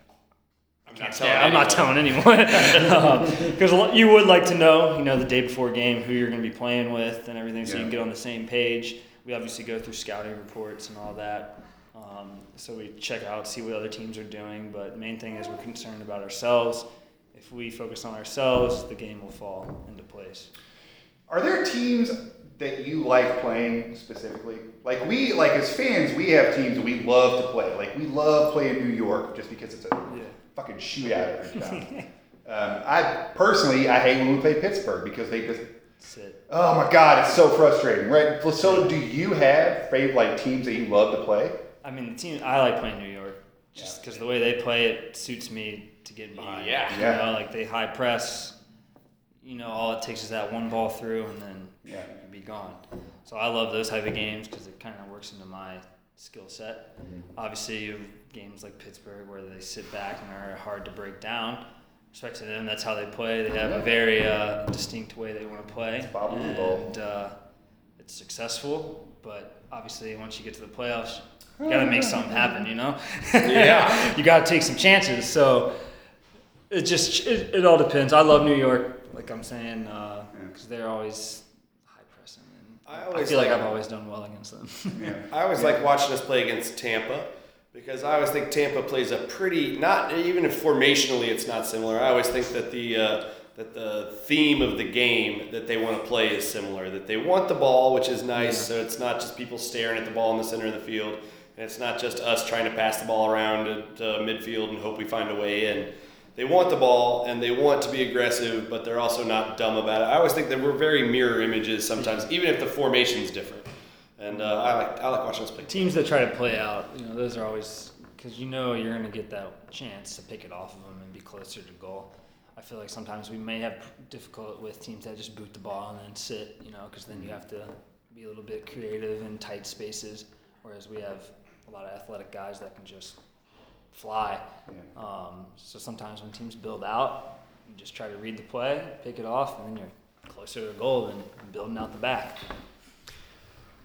I'm not yeah, I'm not telling anyone because you would like to know, you know, the day before game who you're going to be playing with and everything, so you can get on the same page. We obviously go through scouting reports and all that, um, so we check out, see what other teams are doing. But the main thing is we're concerned about ourselves. If we focus on ourselves, the game will fall into place. Are there teams that you like playing specifically? Like we, like as fans, we have teams that we love to play. Like we love playing New York just because it's a Yeah. Fucking shootout every time. um, I personally, I hate when we play Pittsburgh because they just. That's it. Oh my God, it's so frustrating, right? So, do you have favorite like teams that you love to play? I mean, the team I like playing New York. just because the way they play it suits me to get behind. Yeah. you Yeah. know, like they high press. You know, all it takes is that one ball through, and then Yeah. you can be gone. So I love those type of games because it kind of works into my skill set. Obviously, you have games like Pittsburgh where they sit back and are hard to break down. Respect to them, that's how they play. They have a very uh, distinct way they want to play, bobble the ball. and uh, it's successful. But obviously, once you get to the playoffs, you got to make something happen. You know, Yeah. you got to take some chances. So it just it, it all depends. I love New York, like I'm saying, because they're always high pressing, and I I, always feel like, like- I've always done well against them. Yeah. I always like watching us play against Tampa because I always think Tampa plays a pretty not even if formationally it's not similar. I always think that the uh, that the theme of the game that they want to play is similar. That they want the ball, which is nice. So it's not just people staring at the ball in the center of the field, and it's not just us trying to pass the ball around to, to midfield and hope we find a way in. They want the ball and they want to be aggressive, but they're also not dumb about it. I always think that we're very mirror images sometimes, even if the formation's different. And uh, I like I like watching us play. Teams that try to play out, you know, those are always because you know you're going to get that chance to pick it off of them and be closer to goal. I feel like sometimes we may have difficult with teams that just boot the ball and then sit, you know, because then you have to be a little bit creative in tight spaces, whereas we have a lot of athletic guys that can just fly. Yeah. Um, so sometimes when teams build out, you just try to read the play, pick it off, and then you're closer to the goal than building out the back.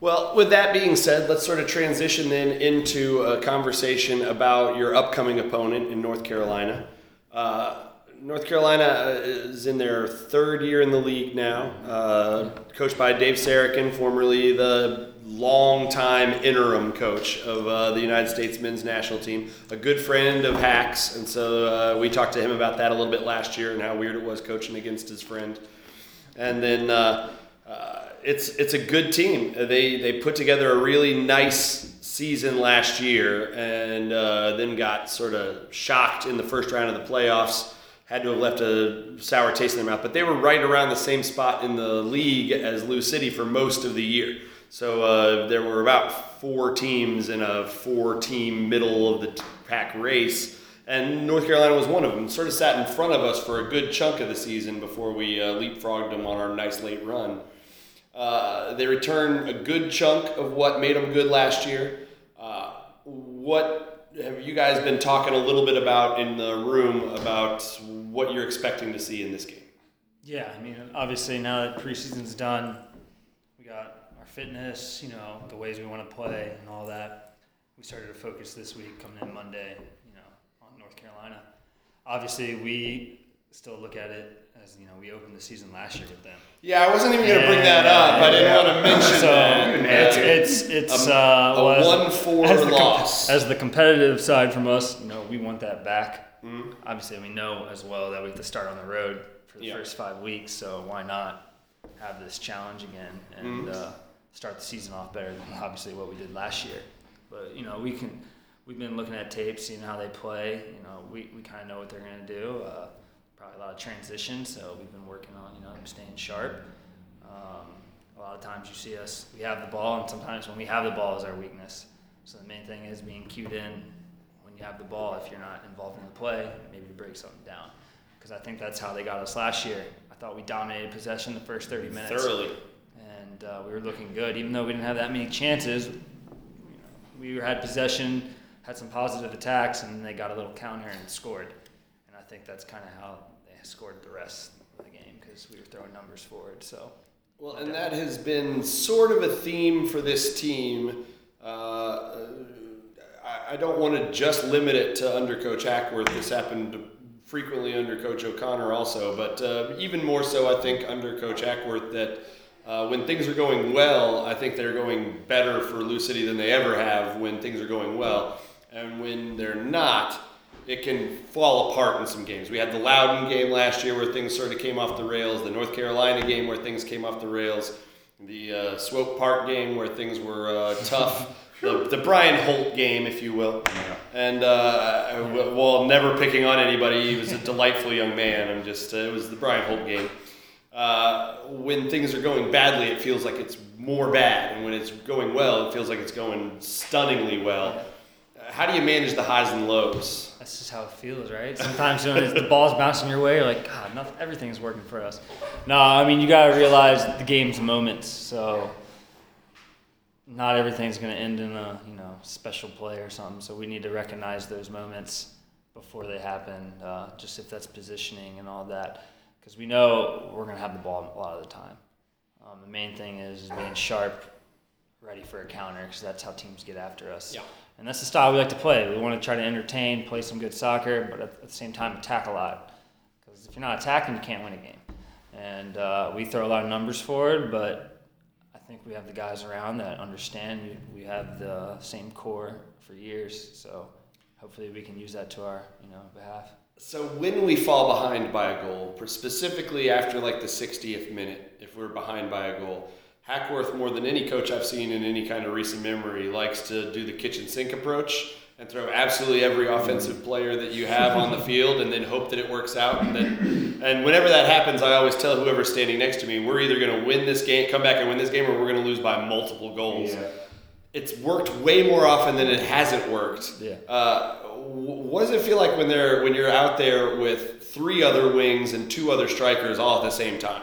Well, with that being said, let's sort of transition then into a conversation about your upcoming opponent in North Carolina. Uh, North Carolina is in their third year in the league now, uh, coached by Dave Sarachan, formerly the longtime interim coach of uh, the United States men's national team, a good friend of Hacks, and so uh, we talked to him about that a little bit last year and how weird it was coaching against his friend. And then uh, uh, it's it's a good team. They they put together a really nice season last year, and uh, then got sort of shocked in the first round of the playoffs. Had to have left a sour taste in their mouth, but they were right around the same spot in the league as Lou City for most of the year. So uh, there were about four teams in a four-team middle of the pack race and North Carolina was one of them. Sort of sat in front of us for a good chunk of the season before we uh, leapfrogged them on our nice late run. Uh, they return a good chunk of what made them good last year. Uh, what have you guys been talking a little bit about in the room about what you're expecting to see in this game? Yeah, I mean, obviously now that preseason's done, we got our fitness, you know, the ways we want to play and all that. We started to focus this week coming in Monday, you know, on North Carolina. Obviously, we still look at it as, you know, we opened the season last year with them. Yeah, I wasn't even going to bring that up. I didn't want to mention So that. it's, it's, it's, uh, a well, as- one-four as the loss. as the competitive side from us, you know, we want that back. Mm-hmm. Obviously, we know as well that we have to start on the road for the Yeah. first five weeks, so why not have this challenge again and Mm-hmm. uh, start the season off better than obviously what we did last year. But you know, we can. We've been looking at tape, seeing how they play. You know, we, we kind of know what they're going to do. Uh, probably a lot of transition, so we've been working on you know staying sharp. Um, a lot of times you see us, we have the ball, and sometimes when we have the ball is our weakness. So the main thing is being cued in when you have the ball. If you're not involved in the play, maybe to break something down. Because I think that's how they got us last year. I thought we dominated possession the first 30 minutes Thoroughly. and uh, we were looking good, even though we didn't have that many chances. You know, we had possession, had some positive attacks, and they got a little counter and scored. And I think that's kind of how scored the rest of the game because we were throwing numbers forward. So Well, and that has been sort of a theme for this team. Uh, I, I don't want to just limit it to under Coach Hackworth. This happened frequently under Coach O'Connor also, but uh, even more so, I think, under Coach Hackworth, that uh, when things are going well, I think they're going better for Lou City than they ever have when things are going well. And when they're not, it can fall apart in some games. We had the Loudoun game last year where things sort of came off the rails, the North Carolina game where things came off the rails, the uh, Swope Park game where things were uh, tough, the, the Brian Holt game, if you will. And uh, while never picking on anybody, he was a delightful young man. I'm just, uh, it was the Brian Holt game. Uh, when things are going badly, it feels like it's more bad, and when it's going well, it feels like it's going stunningly well. How do you manage the highs and lows? That's just how it feels, right? Sometimes when it's- the ball's bouncing your way, you're like, God, nothing, everything's working for us. No, I mean, you got to realize the game's moments. So not everything's going to end in a, you know, special play or something. So we need to recognize those moments before they happen, uh, just if that's positioning and all that. Because we know we're going to have the ball a lot of the time. Um, the main thing is being sharp, ready for a counter, because that's how teams get after us. Yeah. And that's the style we like to play. We want to try to entertain, play some good soccer, but at, at the same time attack a lot. Because if you're not attacking, you can't win a game. And uh, we throw a lot of numbers forward, but I think we have the guys around that understand. We, we have the same core for years, so hopefully we can use that to our you know behalf. So when we fall behind by a goal, specifically after like the 60th minute, if we're behind by a goal, Hackworth, more than any coach I've seen in any kind of recent memory, likes to do the kitchen sink approach and throw absolutely every offensive player that you have on the field and then hope that it works out. And then, and whenever that happens, I always tell whoever's standing next to me, we're either going to win this game, come back and win this game, or we're going to lose by multiple goals. Yeah. It's worked way more often than it hasn't worked. Yeah. Uh, what does it feel like when they're when you're out there with three other wings and two other strikers all at the same time?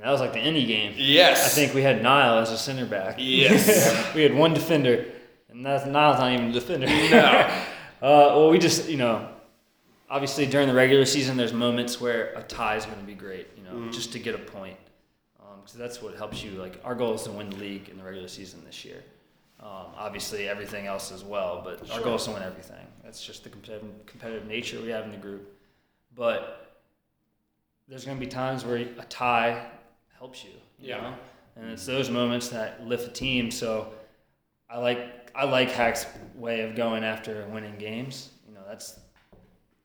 That was like the any game. Yes. I think we had Niall as a center back. Yes. we had one defender, and that's Niall's not even a defender. No. uh, well, we just you know, obviously during the regular season, there's moments where a tie is going to be great. You know, Mm-hmm. just to get a point. because that's what helps you. Like our goal is to win the league in the regular season this year. Um, obviously, everything else as well, but our goal is to win everything. That's just the competitive, competitive nature we have in the group. But there's going to be times where a tie helps you. you Yeah. know? And it's those moments that lift a team. So I like I like Hack's way of going after winning games. You know, that's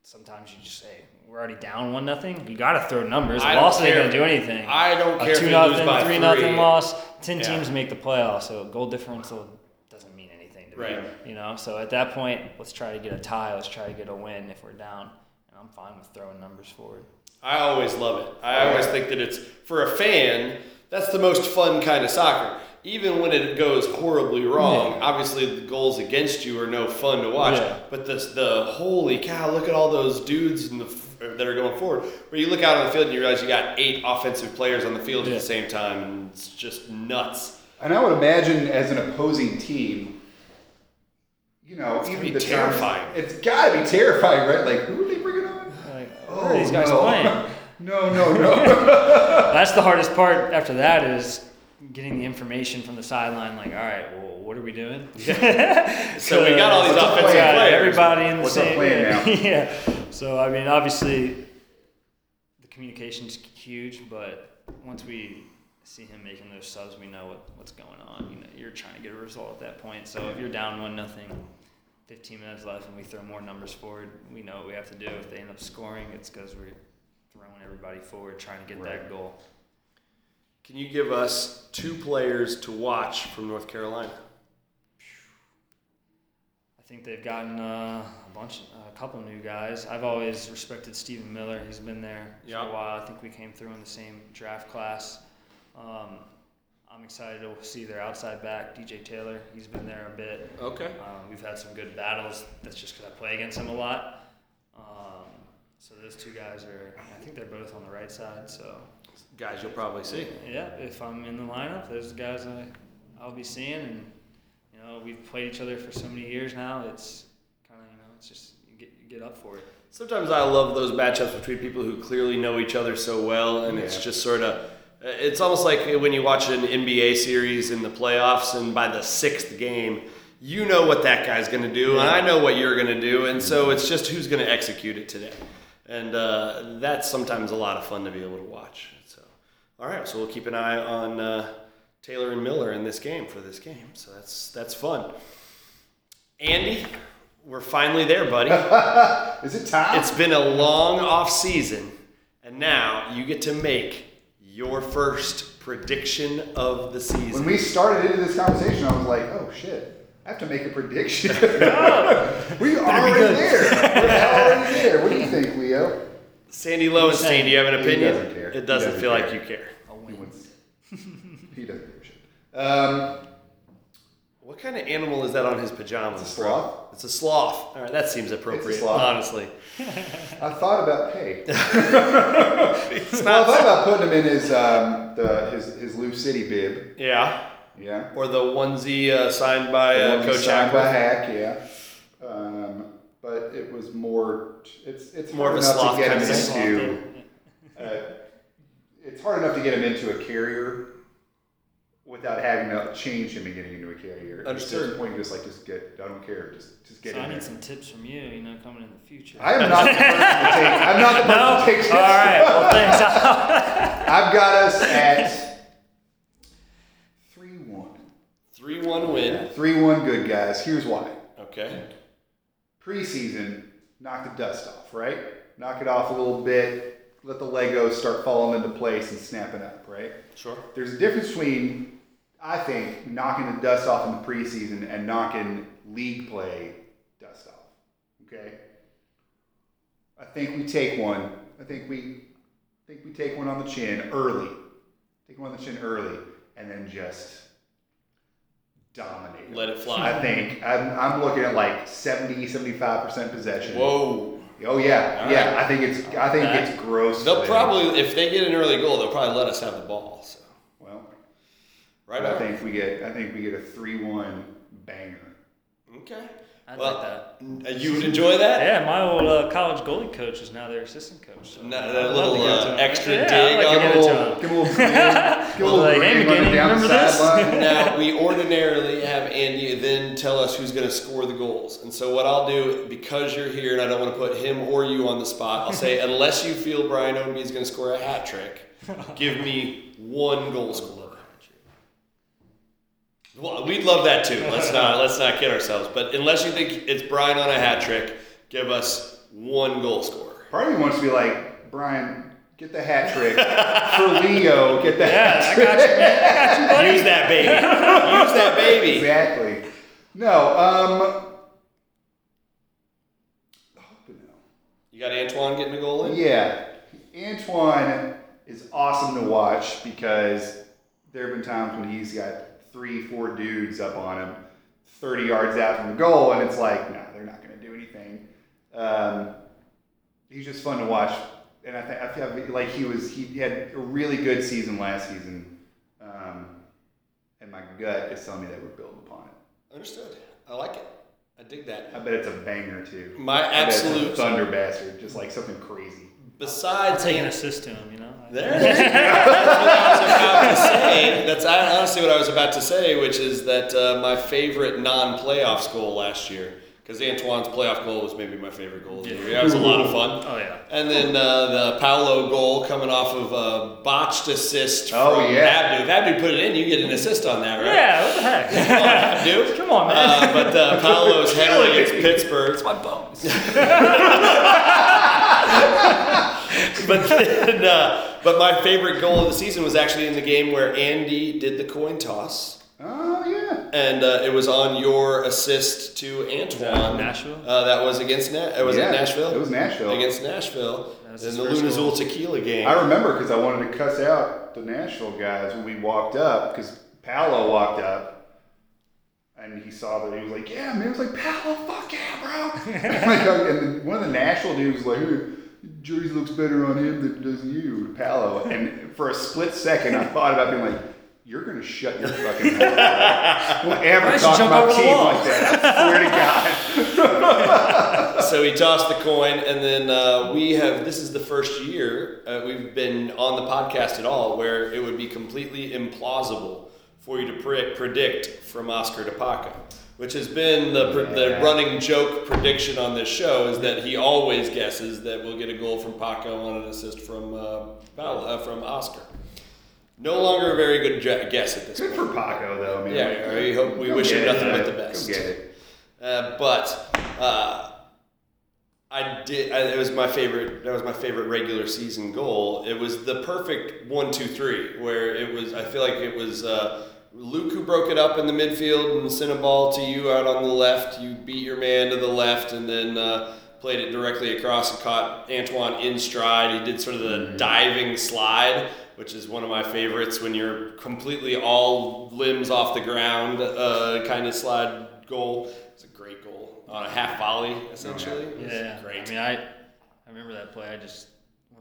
sometimes you just say we're already down one nothing. You got to throw numbers. I loss ain't gonna do anything. I don't care a if two nothing, three three. nothing loss. Ten Yeah. teams make the playoffs, so goal differential doesn't mean anything to Right. me. You know, so at that point, let's try to get a tie. Let's try to get a win if we're down. And I'm fine with throwing numbers forward. I always love it. I always think that it's for a fan. That's the most fun kind of soccer. Even when it goes horribly wrong, obviously the goals against you are no fun to watch. Yeah. But this, the holy cow, look at all those dudes in the, that are going forward. Where you look out on the field and you realize you got eight offensive players on the field at the same time, and it's just nuts. And I would imagine as an opposing team, you know, It's gotta even be the times- terrifying. it's got to be terrifying, right? Like, who are they bringing? Like, Oh, these guys no. playing? no, no, no. That's the hardest part after that is getting the information from the sideline. Like, all right, well, what are we doing? So we got all these What's offensive plan? players. Everybody in the What's our same. plan now? yeah. So I mean, obviously, the communication's huge, but once we see him making those subs, we know what, what's going on. You know, you're trying to get a result at that point. So if you're down one nothing, 15 minutes left, and we throw more numbers forward, we know what we have to do. If they end up scoring, it's because we're throwing everybody forward, trying to get that goal. Can you give us two players to watch from North Carolina? I think they've gotten uh, a bunch, a couple new guys. I've always respected Stephen Miller. He's been there Yeah. for a while. I think we came through in the same draft class. Um, I'm excited to see their outside back, DJ Taylor. He's been there a bit. Okay. Um, we've had some good battles. That's just because I play against him a lot. Um, so those two guys are, I think they're both on the right side. So Guys, you'll probably see. yeah, if I'm in the lineup, those guys I, I'll be seeing, and you know we've played each other for so many years now. It's kind of you know it's just you get you get up for it. Sometimes I love those matchups between people who clearly know each other so well, and it's just sort of. It's almost like when you watch an NBA series in the playoffs, and by the sixth game, you know what that guy's going to do, and I know what you're going to do, and so it's just who's going to execute it today, and uh, that's sometimes a lot of fun to be able to watch. So, all right, so we'll keep an eye on uh, Taylor and Miller in this game for this game. So that's that's fun. Andy, we're finally there, buddy. Is it time? It's been a long off season, and now you get to make your first prediction of the season. when we started into this conversation, I was like, oh shit, I have to make a prediction. we are already there. We're already there. What do you think, Leo? Sandy Lowenstein, do you have an He opinion? doesn't care. It doesn't doesn't feel like you care. I'll He win. he doesn't give a shit. Um, What kind of animal is that on his pajamas? It's a bro? sloth. It's a sloth. All right, that seems appropriate. sloth. Honestly, I thought about hey. well, I thought about putting him in his um, the his his Lou City bib. yeah. Yeah. Or the onesie uh, signed by uh, Coach signed by Hack, yeah. Um, but it was more. It's it's More hard of a sloth to get kind him into. Uh, it's hard enough to get him into a carrier without having to change him and getting into a carrier. At a certain point, you just like just get. I don't care. Just just get So in I there. need some tips from you, you know, coming in the future. I am not the person to take. I'm not the person no? to take tips. All right. Well, thanks. I've got us at three one. Three one win. Three one, good guys. Here's why. Okay. preseason, knock the dust off, right? Knock it off a little bit, let the Legos start falling into place and snapping up, right? Sure. There's a difference between, I think, knocking the dust off in the preseason and knocking league play dust off. Okay? I think we take one. I think we I think we take one on the chin early. Take one on the chin early and then just dominate. Let it fly. I think I'm, I'm looking at like 70, 75% possession. Whoa. Oh yeah, All yeah. right. I think it's I think it's gross. They'll probably, if they get an early goal, they'll probably let us have the ball. So. Well. Right I think we get I think we get a three-one banger. Okay. I'd Well, like that. Uh, You would enjoy that? Yeah, my old uh, college goalie coach is now their assistant coach. So No, I'd that little, to give it uh, extra yeah, dig like on to Give give a little, give a little, give a little Like, hey, McGinney, the remember this? now we ordinarily have Andy then tell us who's going to score the goals, and so what I'll do because you're here and I don't want to put him or you on the spot, I'll say unless you feel Brian Ownby is going to score a hat trick, give me one goal scorer. Well, we'd love that too. Let's not let's not kid ourselves. But unless you think it's Brian on a hat trick, give us one goal scorer. Part of me wants to be like Brian. Get the hat trick for Leo. Get the Yeah, hat I trick. got you. I got you, buddy. Use that baby. Use that baby. Exactly. No. Um. No. You got Antoine getting a goal in. Yeah, Antoine is awesome to watch because there have been times when he's got three, four dudes up on him, 30 yards out from the goal, and it's like, no, they're not going to do anything. Um, he's just fun to watch, and I, th- I feel like he was he had a really good season last season, um, and my gut is telling me that we're building upon it. Understood. I like it. I dig that. I bet it's a banger too. My I bet it's a absolute thunder bastard, just like something crazy. Besides taking an Ant- assist to him, you know. There. That's what I was about to say. That's honestly what I was about to say, which is that uh, my favorite non-playoffs goal last year, because Antoine's playoff goal was maybe my favorite goal of the year. That was a lot of fun. Oh yeah. And then uh, the Paolo goal coming off of a botched assist Oh, from yeah. Abdu. If Abdu put it in, you get an assist on that, right? Yeah. What the heck? Come on, Abdu. Come on, man. Uh, but uh, Paolo's header against Pittsburgh. It's my bones. but then, uh, but my favorite goal of the season was actually in the game where Andy did the coin toss, Oh yeah. and uh, it was on your assist to Antoine. Nashville? Uh, that was against Na- uh, was Yeah, it Nashville? it was Nashville. against Nashville in the first Luna Azul. Tequila game. I remember because I wanted to cuss out the Nashville guys when we walked up because Paolo walked up and he saw that he was like, "Yeah, man." It was like, "Paolo, fuck yeah, bro!" and, like, and one of the Nashville dudes was like, "Hey, Jersey looks better on him than does you, Paolo." And for a split second, I thought about being like. You're gonna shut your fucking mouth. Don't ever Why don't you talk about over team like that. I swear to God. so he tossed the coin, and then uh, we have. This is the first year uh, we've been on the podcast at all where it would be completely implausible for you to pre- predict from Oscar to Paco, which has been the pr- the running joke prediction on this show is that he always guesses that we'll get a goal from Paco on an assist from uh, uh, from Oscar. No longer a very good guess at this Good point. for Paco though. I mean, Yeah, we hope we wish him get it, nothing but the best. Go get it. Uh, but uh, I did. I, it was my favorite. That was my favorite regular season goal. It was the perfect one, two, three, where it was. I feel like it was uh, Luke who broke it up in the midfield and sent a ball to you out on the left. You beat your man to the left, and then. Uh, Played it directly across and caught Antoine in stride. He did sort of the diving slide which is one of my favorites when you're completely all limbs off the ground, uh, kind of slide goal. It's a great goal on a half volley, essentially. It was Yeah, great. I mean, I I remember that play. I just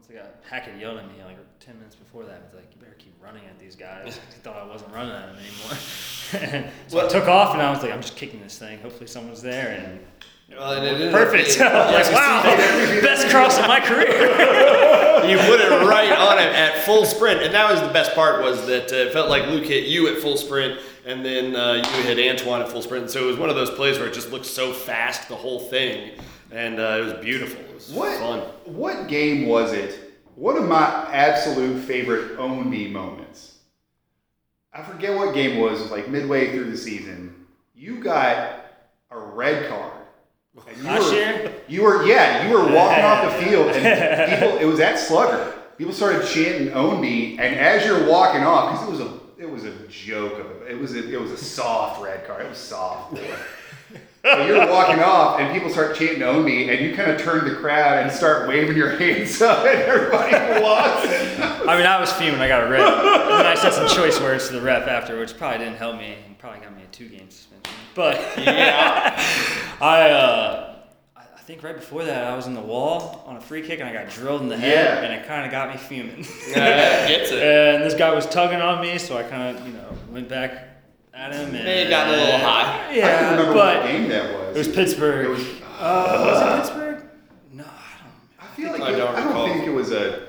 once I got Hackett yelled at me like ten minutes before that. He's like, "You better keep running at these guys." he thought I wasn't running at them anymore. so I took off, and I was like, "I'm just kicking this thing. Hopefully, someone's there." And Well, it perfect. being- I was like, "Wow, best cross of my career." you put it right on him at full sprint, and that was the best part. Was that uh, it felt like Luke hit you at full sprint, and then uh, you hit Antoine at full sprint. So it was one of those plays where it just looked so fast, the whole thing, and uh, it was beautiful. It was What fun. what game was it? One of my absolute favorite own me moments. I forget what game it was. It was like midway through the season. You got a red card. And you were, year? You were yeah. You were walking off the field, and people. It was at Slugger. People started chanting "Own me," and as you're walking off, because it was a it was a joke of a, it was a, it was a soft red card. It was soft. But you're walking off, and people start chanting "Own me," and you kind of turn the crowd and start waving your hands up, and everybody walks. I mean, I was fuming. I got a rep. And then I said some choice words to the ref after, which probably didn't help me. and Probably got me a two-game suspension. But Yeah. I, uh, I I think right before that, I was in the wall on a free kick, and I got drilled in the head, Yeah. and it kind of got me fuming. Yeah, gets it. and this guy was tugging on me, so I kind of, you know, went back at him. And, May have gotten a little high. I Yeah, don't remember but what game that was. it was Pittsburgh. It was. uh, was it Pittsburgh? No, I don't. I feel like I it- don't I don't think it was a.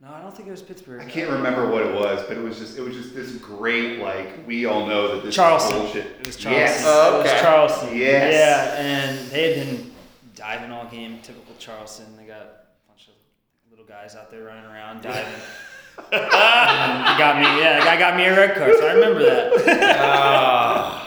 No, I don't think it was Pittsburgh. I can't remember what it was, but it was just it was just this great like we all know that this Charleston. is bullshit. It was Charleston. Yes. Oh, It was. Charleston. Yes. Yeah, and they had been diving all game, typical Charleston. They got a bunch of little guys out there running around diving. and got me, yeah, the guy got me a red card, so I remember that. Ah.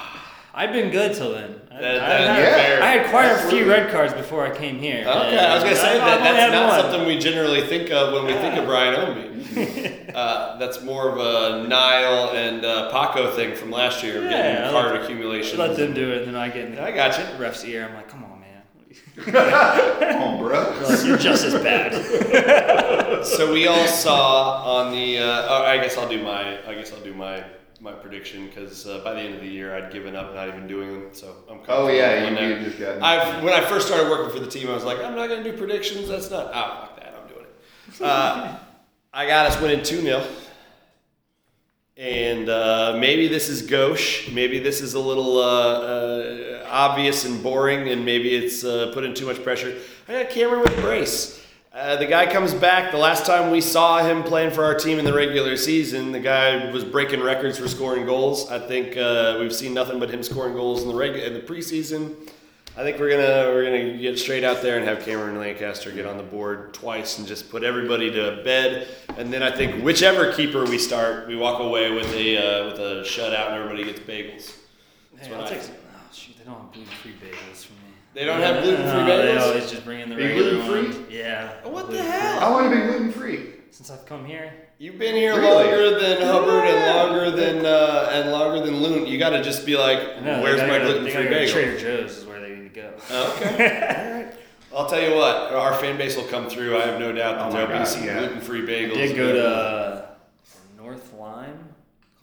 I've been good till then. I, That- I that- had, yeah. I had quite a few red cards before I came here. Okay, and I was gonna say I- that I've that's not one. something we generally think of when we think of Brian Ownby. uh, that's more of a Niall and uh, Paco thing from last year, of Yeah, getting I card let- accumulation. Let them do it, and then I get in the I got you. ref's ear. I'm like, come on, man. Come on, bro. Like, You're just as bad. So we all saw on the. Uh, oh, I guess I'll do my. I guess I'll do my my prediction because uh, by the end of the year I'd given up not even doing them. So I'm. Oh yeah, you, just got. I've when I first started working for the team, I was like, I'm not gonna do predictions. That's not. Oh, fuck that. I'm doing it. Uh, I got us winning two 0 and uh, maybe this is gauche. Maybe this is a little uh, uh, obvious and boring, and maybe it's uh, putting too much pressure. I got Cameron with brace. Uh, the guy comes back. The last time we saw him playing for our team in the regular season, the guy was breaking records for scoring goals. I think uh, we've seen nothing but him scoring goals in the reg- in the preseason. I think we're gonna we're gonna get straight out there and have Cameron Lancaster get on the board twice and just put everybody to bed. And then I think whichever keeper we start, we walk away with a uh, with a shutout and everybody gets bagels. Hey, what I'll I take think. Oh shoot, they don't have gluten-free bagels for me. They don't have gluten-free bagels. They bagels? always just bring in the Are you regular gluten-free? ones. Yeah. What the gluten-free. hell? How long have you been gluten free? Since I've come here. You've been here Really? longer than Hubbard and longer than uh, and longer than Loon. You got to just be like, I know, where's they my gotta go- gluten they free gotta go to bagel? Trader Joe's is where they need to go. Oh, okay. All right. I'll tell you what, our fan base will come through. I have no doubt that Oh my there'll be God, some yeah. gluten free bagels. I did go to uh, North Lime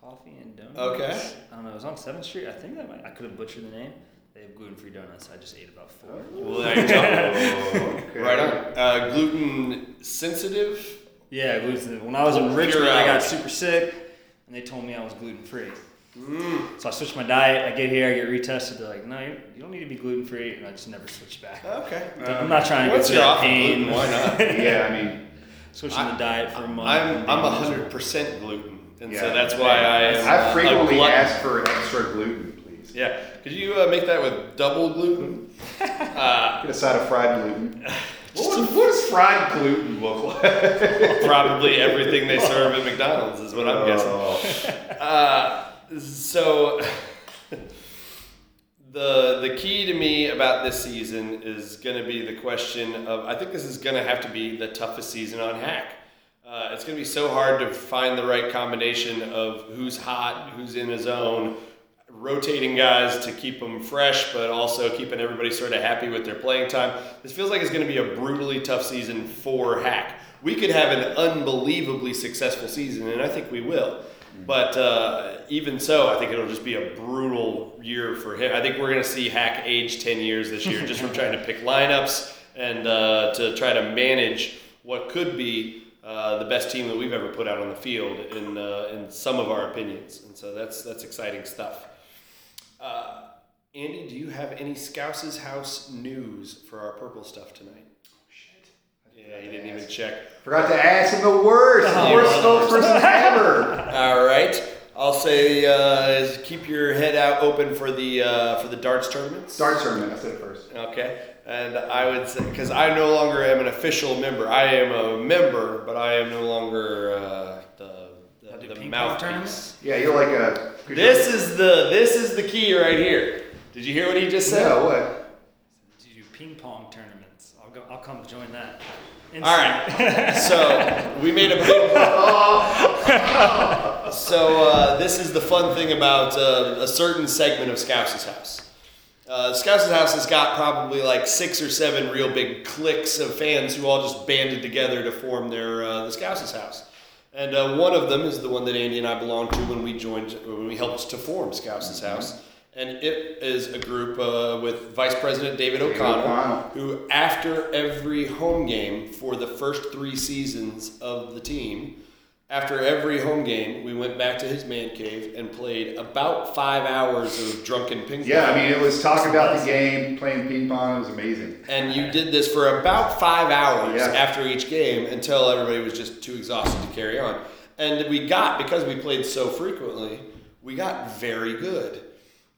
Coffee and Donuts. Okay. I don't know. It was on Seventh Street. I think that might. I could have butchered the name. They have gluten-free donuts. I just ate about four. Well, there you go. Right on. Uh, gluten sensitive. Yeah, gluten. When I was in Pure Richmond, I got super sick, and they told me I was gluten-free. Mm. So I switched my diet. I get here, I get retested. They're like, no, you you don't need to be gluten free, and I just never switched back. Okay. I'm not trying to get you're through off that pain. gluten, why not? Yeah, I mean, Switching I- the diet for a month. I'm I'm being hundred miserable. percent gluten, and so that's why I am I a frequently ask for extra gluten, please. Yeah. Could you uh, make that with double gluten? uh, Get a side of fried gluten. What, was- what does fried gluten look like? probably everything they serve at McDonald's is what I'm guessing. Oh. Uh, so the the key to me about this season is going to be the question of I think this is going to have to be the toughest season on Hack. Uh, it's going to be so hard to find the right combination of who's hot, who's in his zone, rotating guys to keep them fresh, but also keeping everybody sort of happy with their playing time. This feels like it's going to be a brutally tough season for Hack. We could have an unbelievably successful season, and I think we will. But uh, even so, I think it'll just be a brutal year for him. I think we're going to see Hack age 10 years this year just from trying to pick lineups and uh, to try to manage what could be uh, the best team that we've ever put out on the field in, uh, in some of our opinions. And so that's, that's exciting stuff. Uh, Andy, do you have any Scouse's House news for our purple stuff tonight? Oh shit. Yeah, he didn't even check. Forgot to ask him the worst. The Oh, worst Lord. spokesperson ever. All right. I'll say uh, is keep your head out open for the uh, for the darts tournaments. Darts tournament. I said it first. Okay. And I would say because I no longer am an official member. I am a member, but I am no longer uh, the the, the mouthpiece. Yeah, you're like a. This is the this is the key right here. Did you hear what he just said? No, what? Do you do ping pong tournaments? I'll go. I'll come join that. All right. So we made a big. so uh, this is the fun thing about uh, a certain segment of Scouse's house. Uh, Scouse's house has got probably like six or seven real big cliques of fans who all just banded together to form their uh, the Scouse's house. And uh, one of them is the one that Andy and I belonged to when we joined, when we helped to form Scouse's house. And it is a group uh, with Vice President David David O'Connell, O'Connell. who, after every home game for the first three seasons of the team, after every home game, we went back to his man cave and played about five hours of drunken ping pong. Yeah, I mean, it was talk about the game, playing ping pong. It was amazing. And you did this for about five hours Yeah. after each game until everybody was just too exhausted to carry on. And we got, because we played so frequently, we got very good.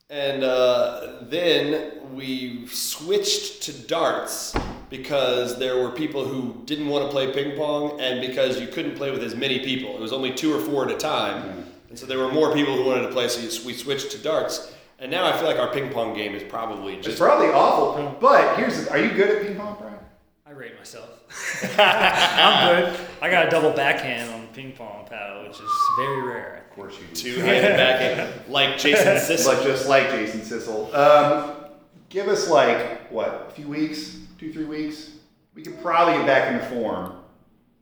And uh, then we switched to darts because there were people who didn't want to play ping pong and because you couldn't play with as many people. It was only two or four at a time. And so there were more people who wanted to play, so we switched to darts. And now I feel like our ping pong game is probably It's just probably awful. But here's are you good at ping pong, Brian? I rate myself. I'm good. I got a double backhand on the ping pong paddle, which is very rare. Of course you do. two-handed backhand like Jason Sissel. But just like Jason Sissel. Um, give us like, what, a few weeks? Two, three weeks? We could probably get back into form.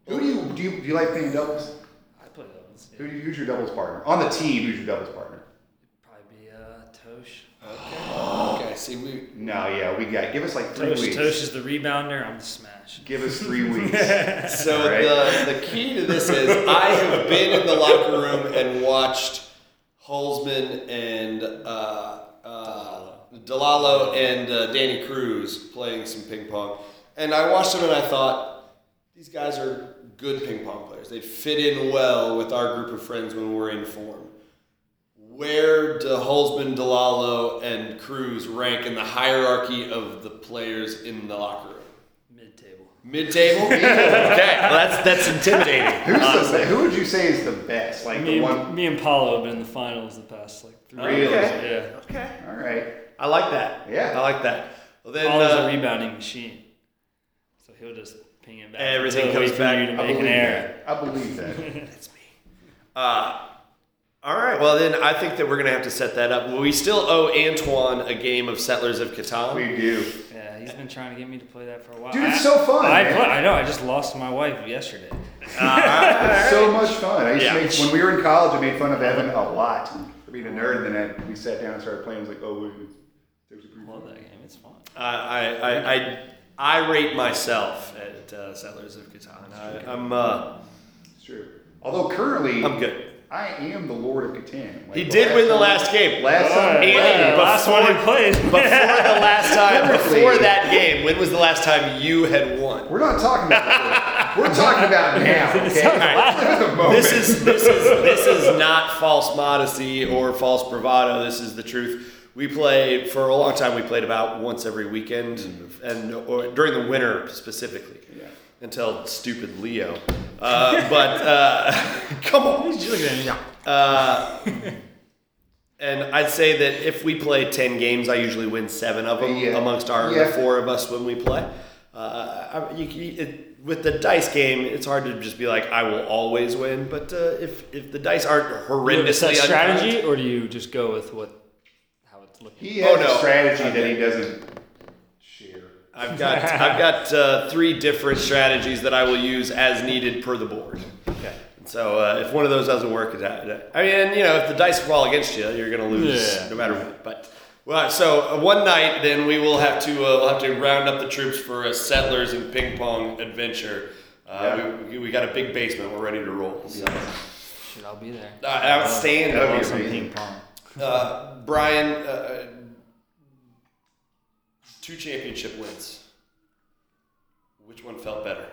Who do you, do you, do you like playing doubles? I play doubles. Who Yeah. do you, who's your doubles partner? On the team, who's your doubles partner? Probably be Totsch. Okay, see, we No, yeah, we got, give us like three Totsch, weeks. Totsch is the rebounder. I'm the smash. Give us three weeks. so Right. the the key to this is I have been in the locker room and watched Holzman and uh, uh, Delalo and uh, Danny Cruz playing some ping pong, and I watched them and I thought these guys are good ping pong players. They fit in well with our group of friends when we're in form. Where do Holzman, Delalo, and Cruz rank in the hierarchy of the players in the locker room? Mid table. Mid table? okay, well, that's that's intimidating. Who's honestly. the, who would you say is the best? Like Me the and, one. me and Paolo have been in the finals the past like three Really? years. Okay. Yeah. Okay. All right. I like that. Yeah. I like that. Well, then Paolo's uh, a rebounding machine, so he'll just ping it back. Everything until comes back. you to I believe an error. that. I believe that. that's me. Uh, all right. Well, then I think that we're gonna have to set that up. We still owe Antoine a game of Settlers of Catan. we do. Yeah, he's been trying to get me to play that for a while. Dude, it's I- so fun, I, man. play, I know. I just lost my wife yesterday. It's so much fun. I used Yeah. to make when we were in college. I made fun of Evan a lot for being a nerd. And then I, we sat down and started playing. I was like, oh, wait, it's actually pretty I love that game. It's fun. I, I, I, I, I rate myself at uh, Settlers of Catan. I, I'm uh, It's true. Although currently, I'm good. I am the Lord of Catan. Like, He did win the last game. Last time, Andy, Yeah, last one he before- played. Before the last time, before that game, when was the last time you had won? we're not talking about that. we're talking about now. Okay, Alright. This is this is this is not false modesty or false bravado. This is the truth. We played for a long time. We played about once every weekend, and or during the winter specifically, Yeah. Until stupid Leo. Uh, but uh, come on, Look at him. uh, and I'd say that if we play ten games, I usually win seven of them Yeah. amongst our Yeah. the four of us when we play. Uh, I, you, you, it, with the dice game, it's hard to just be like I will always win. But uh, if if the dice aren't Do you have a horrendously set unkind- strategy, or do you just go with what how it's looking. He has Oh, no. a strategy Okay. that he doesn't share. I've got I've got uh, three different strategies that I will use as needed per the board. Okay. So uh, if one of those doesn't work, I mean, you know, if the dice fall against you, you're gonna lose Yeah. no matter what. But well, so uh, one night, then we will have to uh, we'll have to round up the troops for a settlers and ping pong adventure. Uh, Yeah. we, we got a big basement. We're ready to roll. So. Shoot, I'll be there. Uh, outstanding. That'd I be love some amazing. ping pong. Uh, Brian, uh, two championship wins. Which one felt better?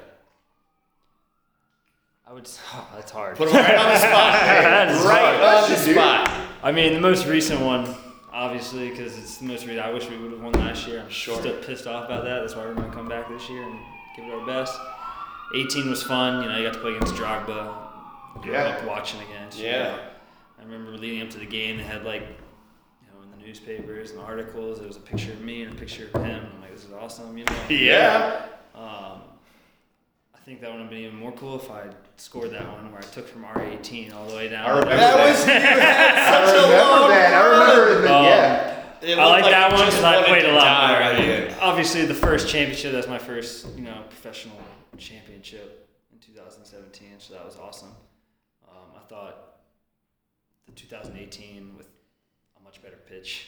I would. Oh, that's hard. Put him right on the spot. Right hard. on the spot. I mean, the most recent one, obviously, because it's the most recent. I wish we would have won last year. I'm Sure. still pissed off about that. That's why we're going to come back this year and give it our best. 18 was fun. You know, you got to play against Drogba. Grew Yeah. up watching against. you Yeah. know. I remember leading up to the game, they had like, you know, in the newspapers and articles, there was a picture of me and a picture of him. I'm like, this is awesome, you know. Yeah. Um, I think that would have been even more cool if I scored that one where I took from R18 all the way down. I remember That that. was I such a remember long that. I run. remember that. Um, yeah. I looked like that one because I played a lot more. right I here. mean, obviously, the first championship, that's my first, you know, professional championship in 2017, so that was awesome. Um, I thought the 2018 with a much better pitch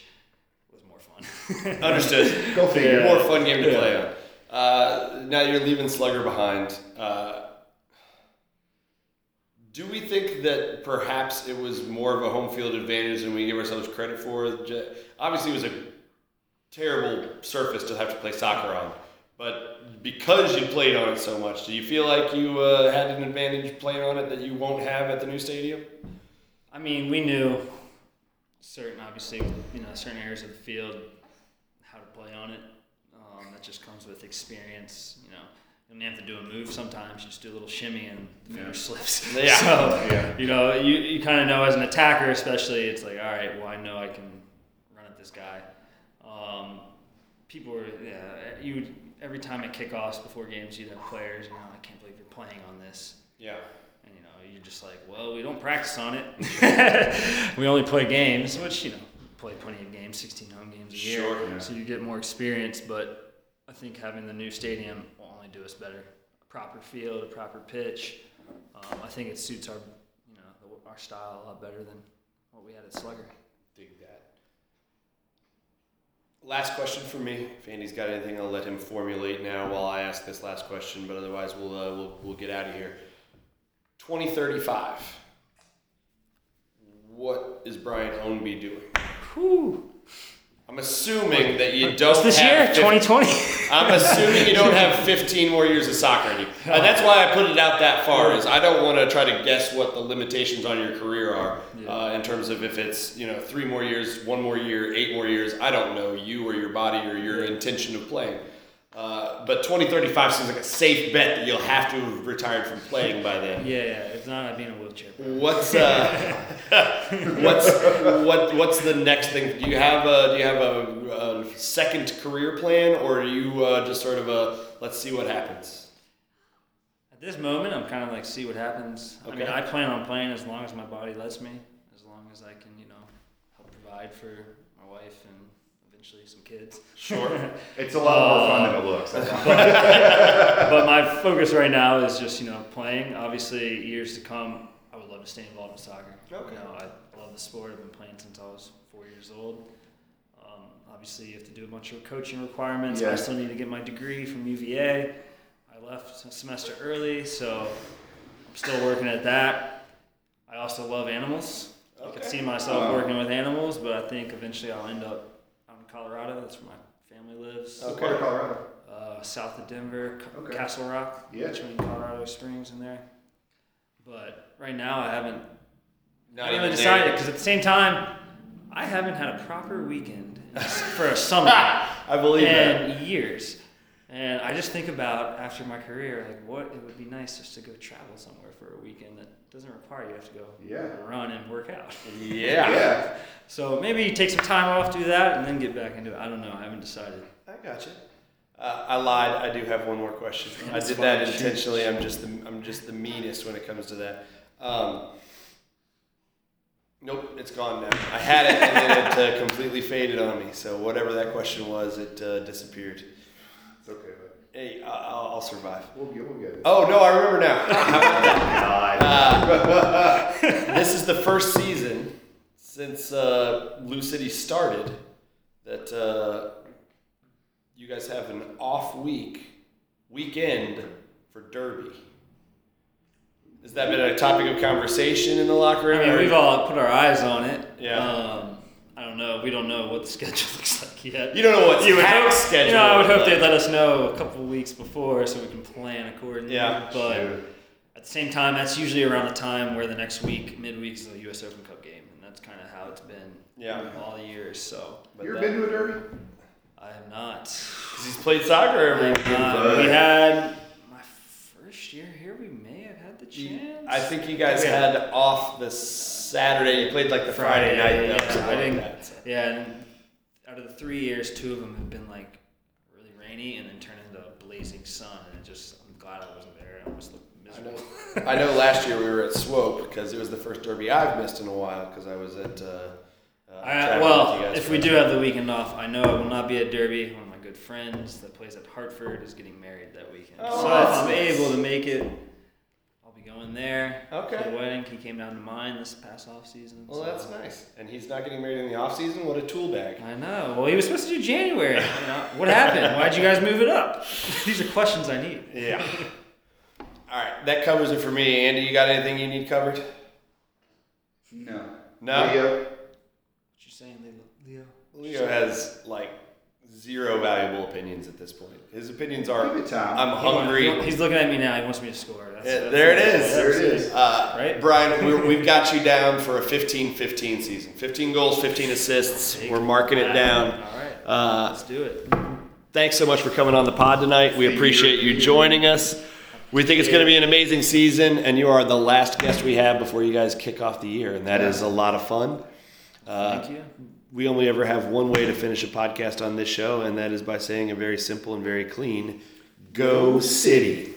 was more fun. Understood. Go figure. Yeah. More fun game to Yeah. play on. Uh, now you're leaving Slugger behind. Uh, do we think that perhaps it was more of a home field advantage than we give ourselves credit for? Obviously, it was a terrible surface to have to play soccer on. But because you played on it so much, do you feel like you uh, had an advantage playing on it that you won't have at the new stadium? I mean, we knew certain, obviously, you know, certain areas of the field, how to play on it. Um, that just comes with experience. You know, you don't have to do a move sometimes. You just do a little shimmy and the finger Yeah. slips. Yeah. So, Yeah. you know, you, you kind of know as an attacker, especially, it's like, all right, well, I know I can run at this guy. Um, people were, yeah, you would, every time at kickoffs before games, you'd have players, you know, I can't believe you're playing on this. Yeah. And you know, you're just like, well, we don't practice on it. we only play games, which you know, play plenty of games, 16 home games a year, Sure, yeah. so you get more experience. But I think having the new stadium will only do us better. A proper field, a proper pitch. Um, I think it suits our, you know, our style a lot better than what we had at Slugger. Dig that. Last question for me. If Andy's got anything, I'll let him formulate now while I ask this last question. But otherwise, we'll uh, we'll, we'll get out of here. Twenty thirty five. What is Brian Ownby doing? Whew. I'm assuming that you don't. What's this have year? 2020. I'm assuming you don't have 15 more years of soccer in you, and that's why I put it out that far. Is I don't want to try to guess what the limitations on your career are Yeah. uh, in terms of if it's you know three more years, one more year, eight more years. I don't know you or your body or your intention of playing. Uh, but 2035 seems like a safe bet that you'll have to have retired from playing by then. yeah, yeah. If not, I'd be in a wheelchair. What's uh, what's what what's the next thing? Do you have a do you have a, a second career plan, or are you uh, just sort of a let's see what happens? At this moment, I'm kind of like see what happens. I mean, I plan on playing as long as my body lets me, as long as I can, you know, help provide for my wife and eventually some kids. Sure. It's a lot more fun than it looks. That's all. but my focus right now is just, you know, playing. Obviously, years to come, I would love to stay involved in soccer. Okay. You know, I love the sport. I've been playing since I was four years old. Um, obviously, you have to do a bunch of coaching requirements. Yeah. I still need to get my degree from UVA. I left a semester early, so I'm still working at that. I also love animals. I could see myself Wow. working with animals, but I think eventually I'll end up Colorado. That's where my family lives. Okay. Part of Colorado. Uh, south of Denver, C- Okay. Castle Rock, Yeah. between Colorado Springs and there. But right now, I haven't, Not I haven't even decided because at the same time, I haven't had a proper weekend for a summer I believe that. in years. And I just think about after my career, like what it would be nice just to go travel somewhere for a weekend that doesn't require you have to go Yeah. run and work out. Yeah. Yeah. So maybe take some time off, do that, and then get back into it. I don't know. I haven't decided. I got you. Uh, I lied. I do have one more question. I did that intentionally. I'm just the I'm just the meanest when it comes to that. Um, Nope, it's gone now. I had it and then it uh, completely faded on me. So whatever that question was, it uh, disappeared. It's okay, but Hey, I- I'll, I'll survive. we'll get we'll get it. Oh no, I remember now. How about that? God. this is the first season since uh, Lou City started that uh, you guys have an off week weekend for Derby. Has that been a topic of conversation in the locker room? I mean, we've all put our eyes on it. Yeah. Um, I don't know. We don't know what the schedule looks like yet. you don't know what You would hope, schedule. you know, I would hope is, they'd let us know a couple of weeks before so we can plan accordingly. Yeah, But Sure. at the same time, that's usually around the time where the next week, midweek, is the U.S. Open Cup game, and that's kind of how it's been Yeah. all the years. So but you ever been to a derby? I have not. 'cause he's played soccer I every have weekend. We had my first year here. We may have had the chance. I think you guys Yeah. had off the Saturday. You played like the Friday, Friday, night. yeah, though, I like didn't- that, so. Yeah, and out of the three years, two of them have been like really rainy and then turned into a blazing sun, and it just I'm glad I wasn't there. I almost looked I miserable. know. I know. Last year we were at Swope because it was the first derby I've missed in a while because I was at. Uh, uh, I, well, with you guys if we do have the weekend off, I know I will not be at Derby. One of my good friends that plays at Hartford is getting married that weekend. Oh, so if I'm nice. able to make it, I'll be going there. Okay. For the wedding, he came down to mine this past off season. Well, so- that's nice. And he's not getting married in the off season. What a tool bag. I know. Well, he was supposed to do January. You know, what happened? Why'd you guys move it up? These are questions I need. Yeah. All right, that covers it for me. Andy, you got anything you need covered? No. No. Leo? What you saying, Leo? Leo has like zero valuable opinions at this point. His opinions are, Give it time. I'm hungry. He's looking at me now. He wants me to score. That's, Yeah, that's there it is. There it is. Uh, Right? Brian, we're, we've got you down for a 15-15 season. 15 goals, 15 assists. We're marking it down. All right. Uh, Let's do it. thanks so much for coming on the pod tonight. We appreciate you joining us. We think it's going to be an amazing season, and you are the last guest we have before you guys kick off the year, and that is a lot of fun. Uh, Thank you. We only ever have one way to finish a podcast on this show, and that is by saying a very simple and very clean Go City.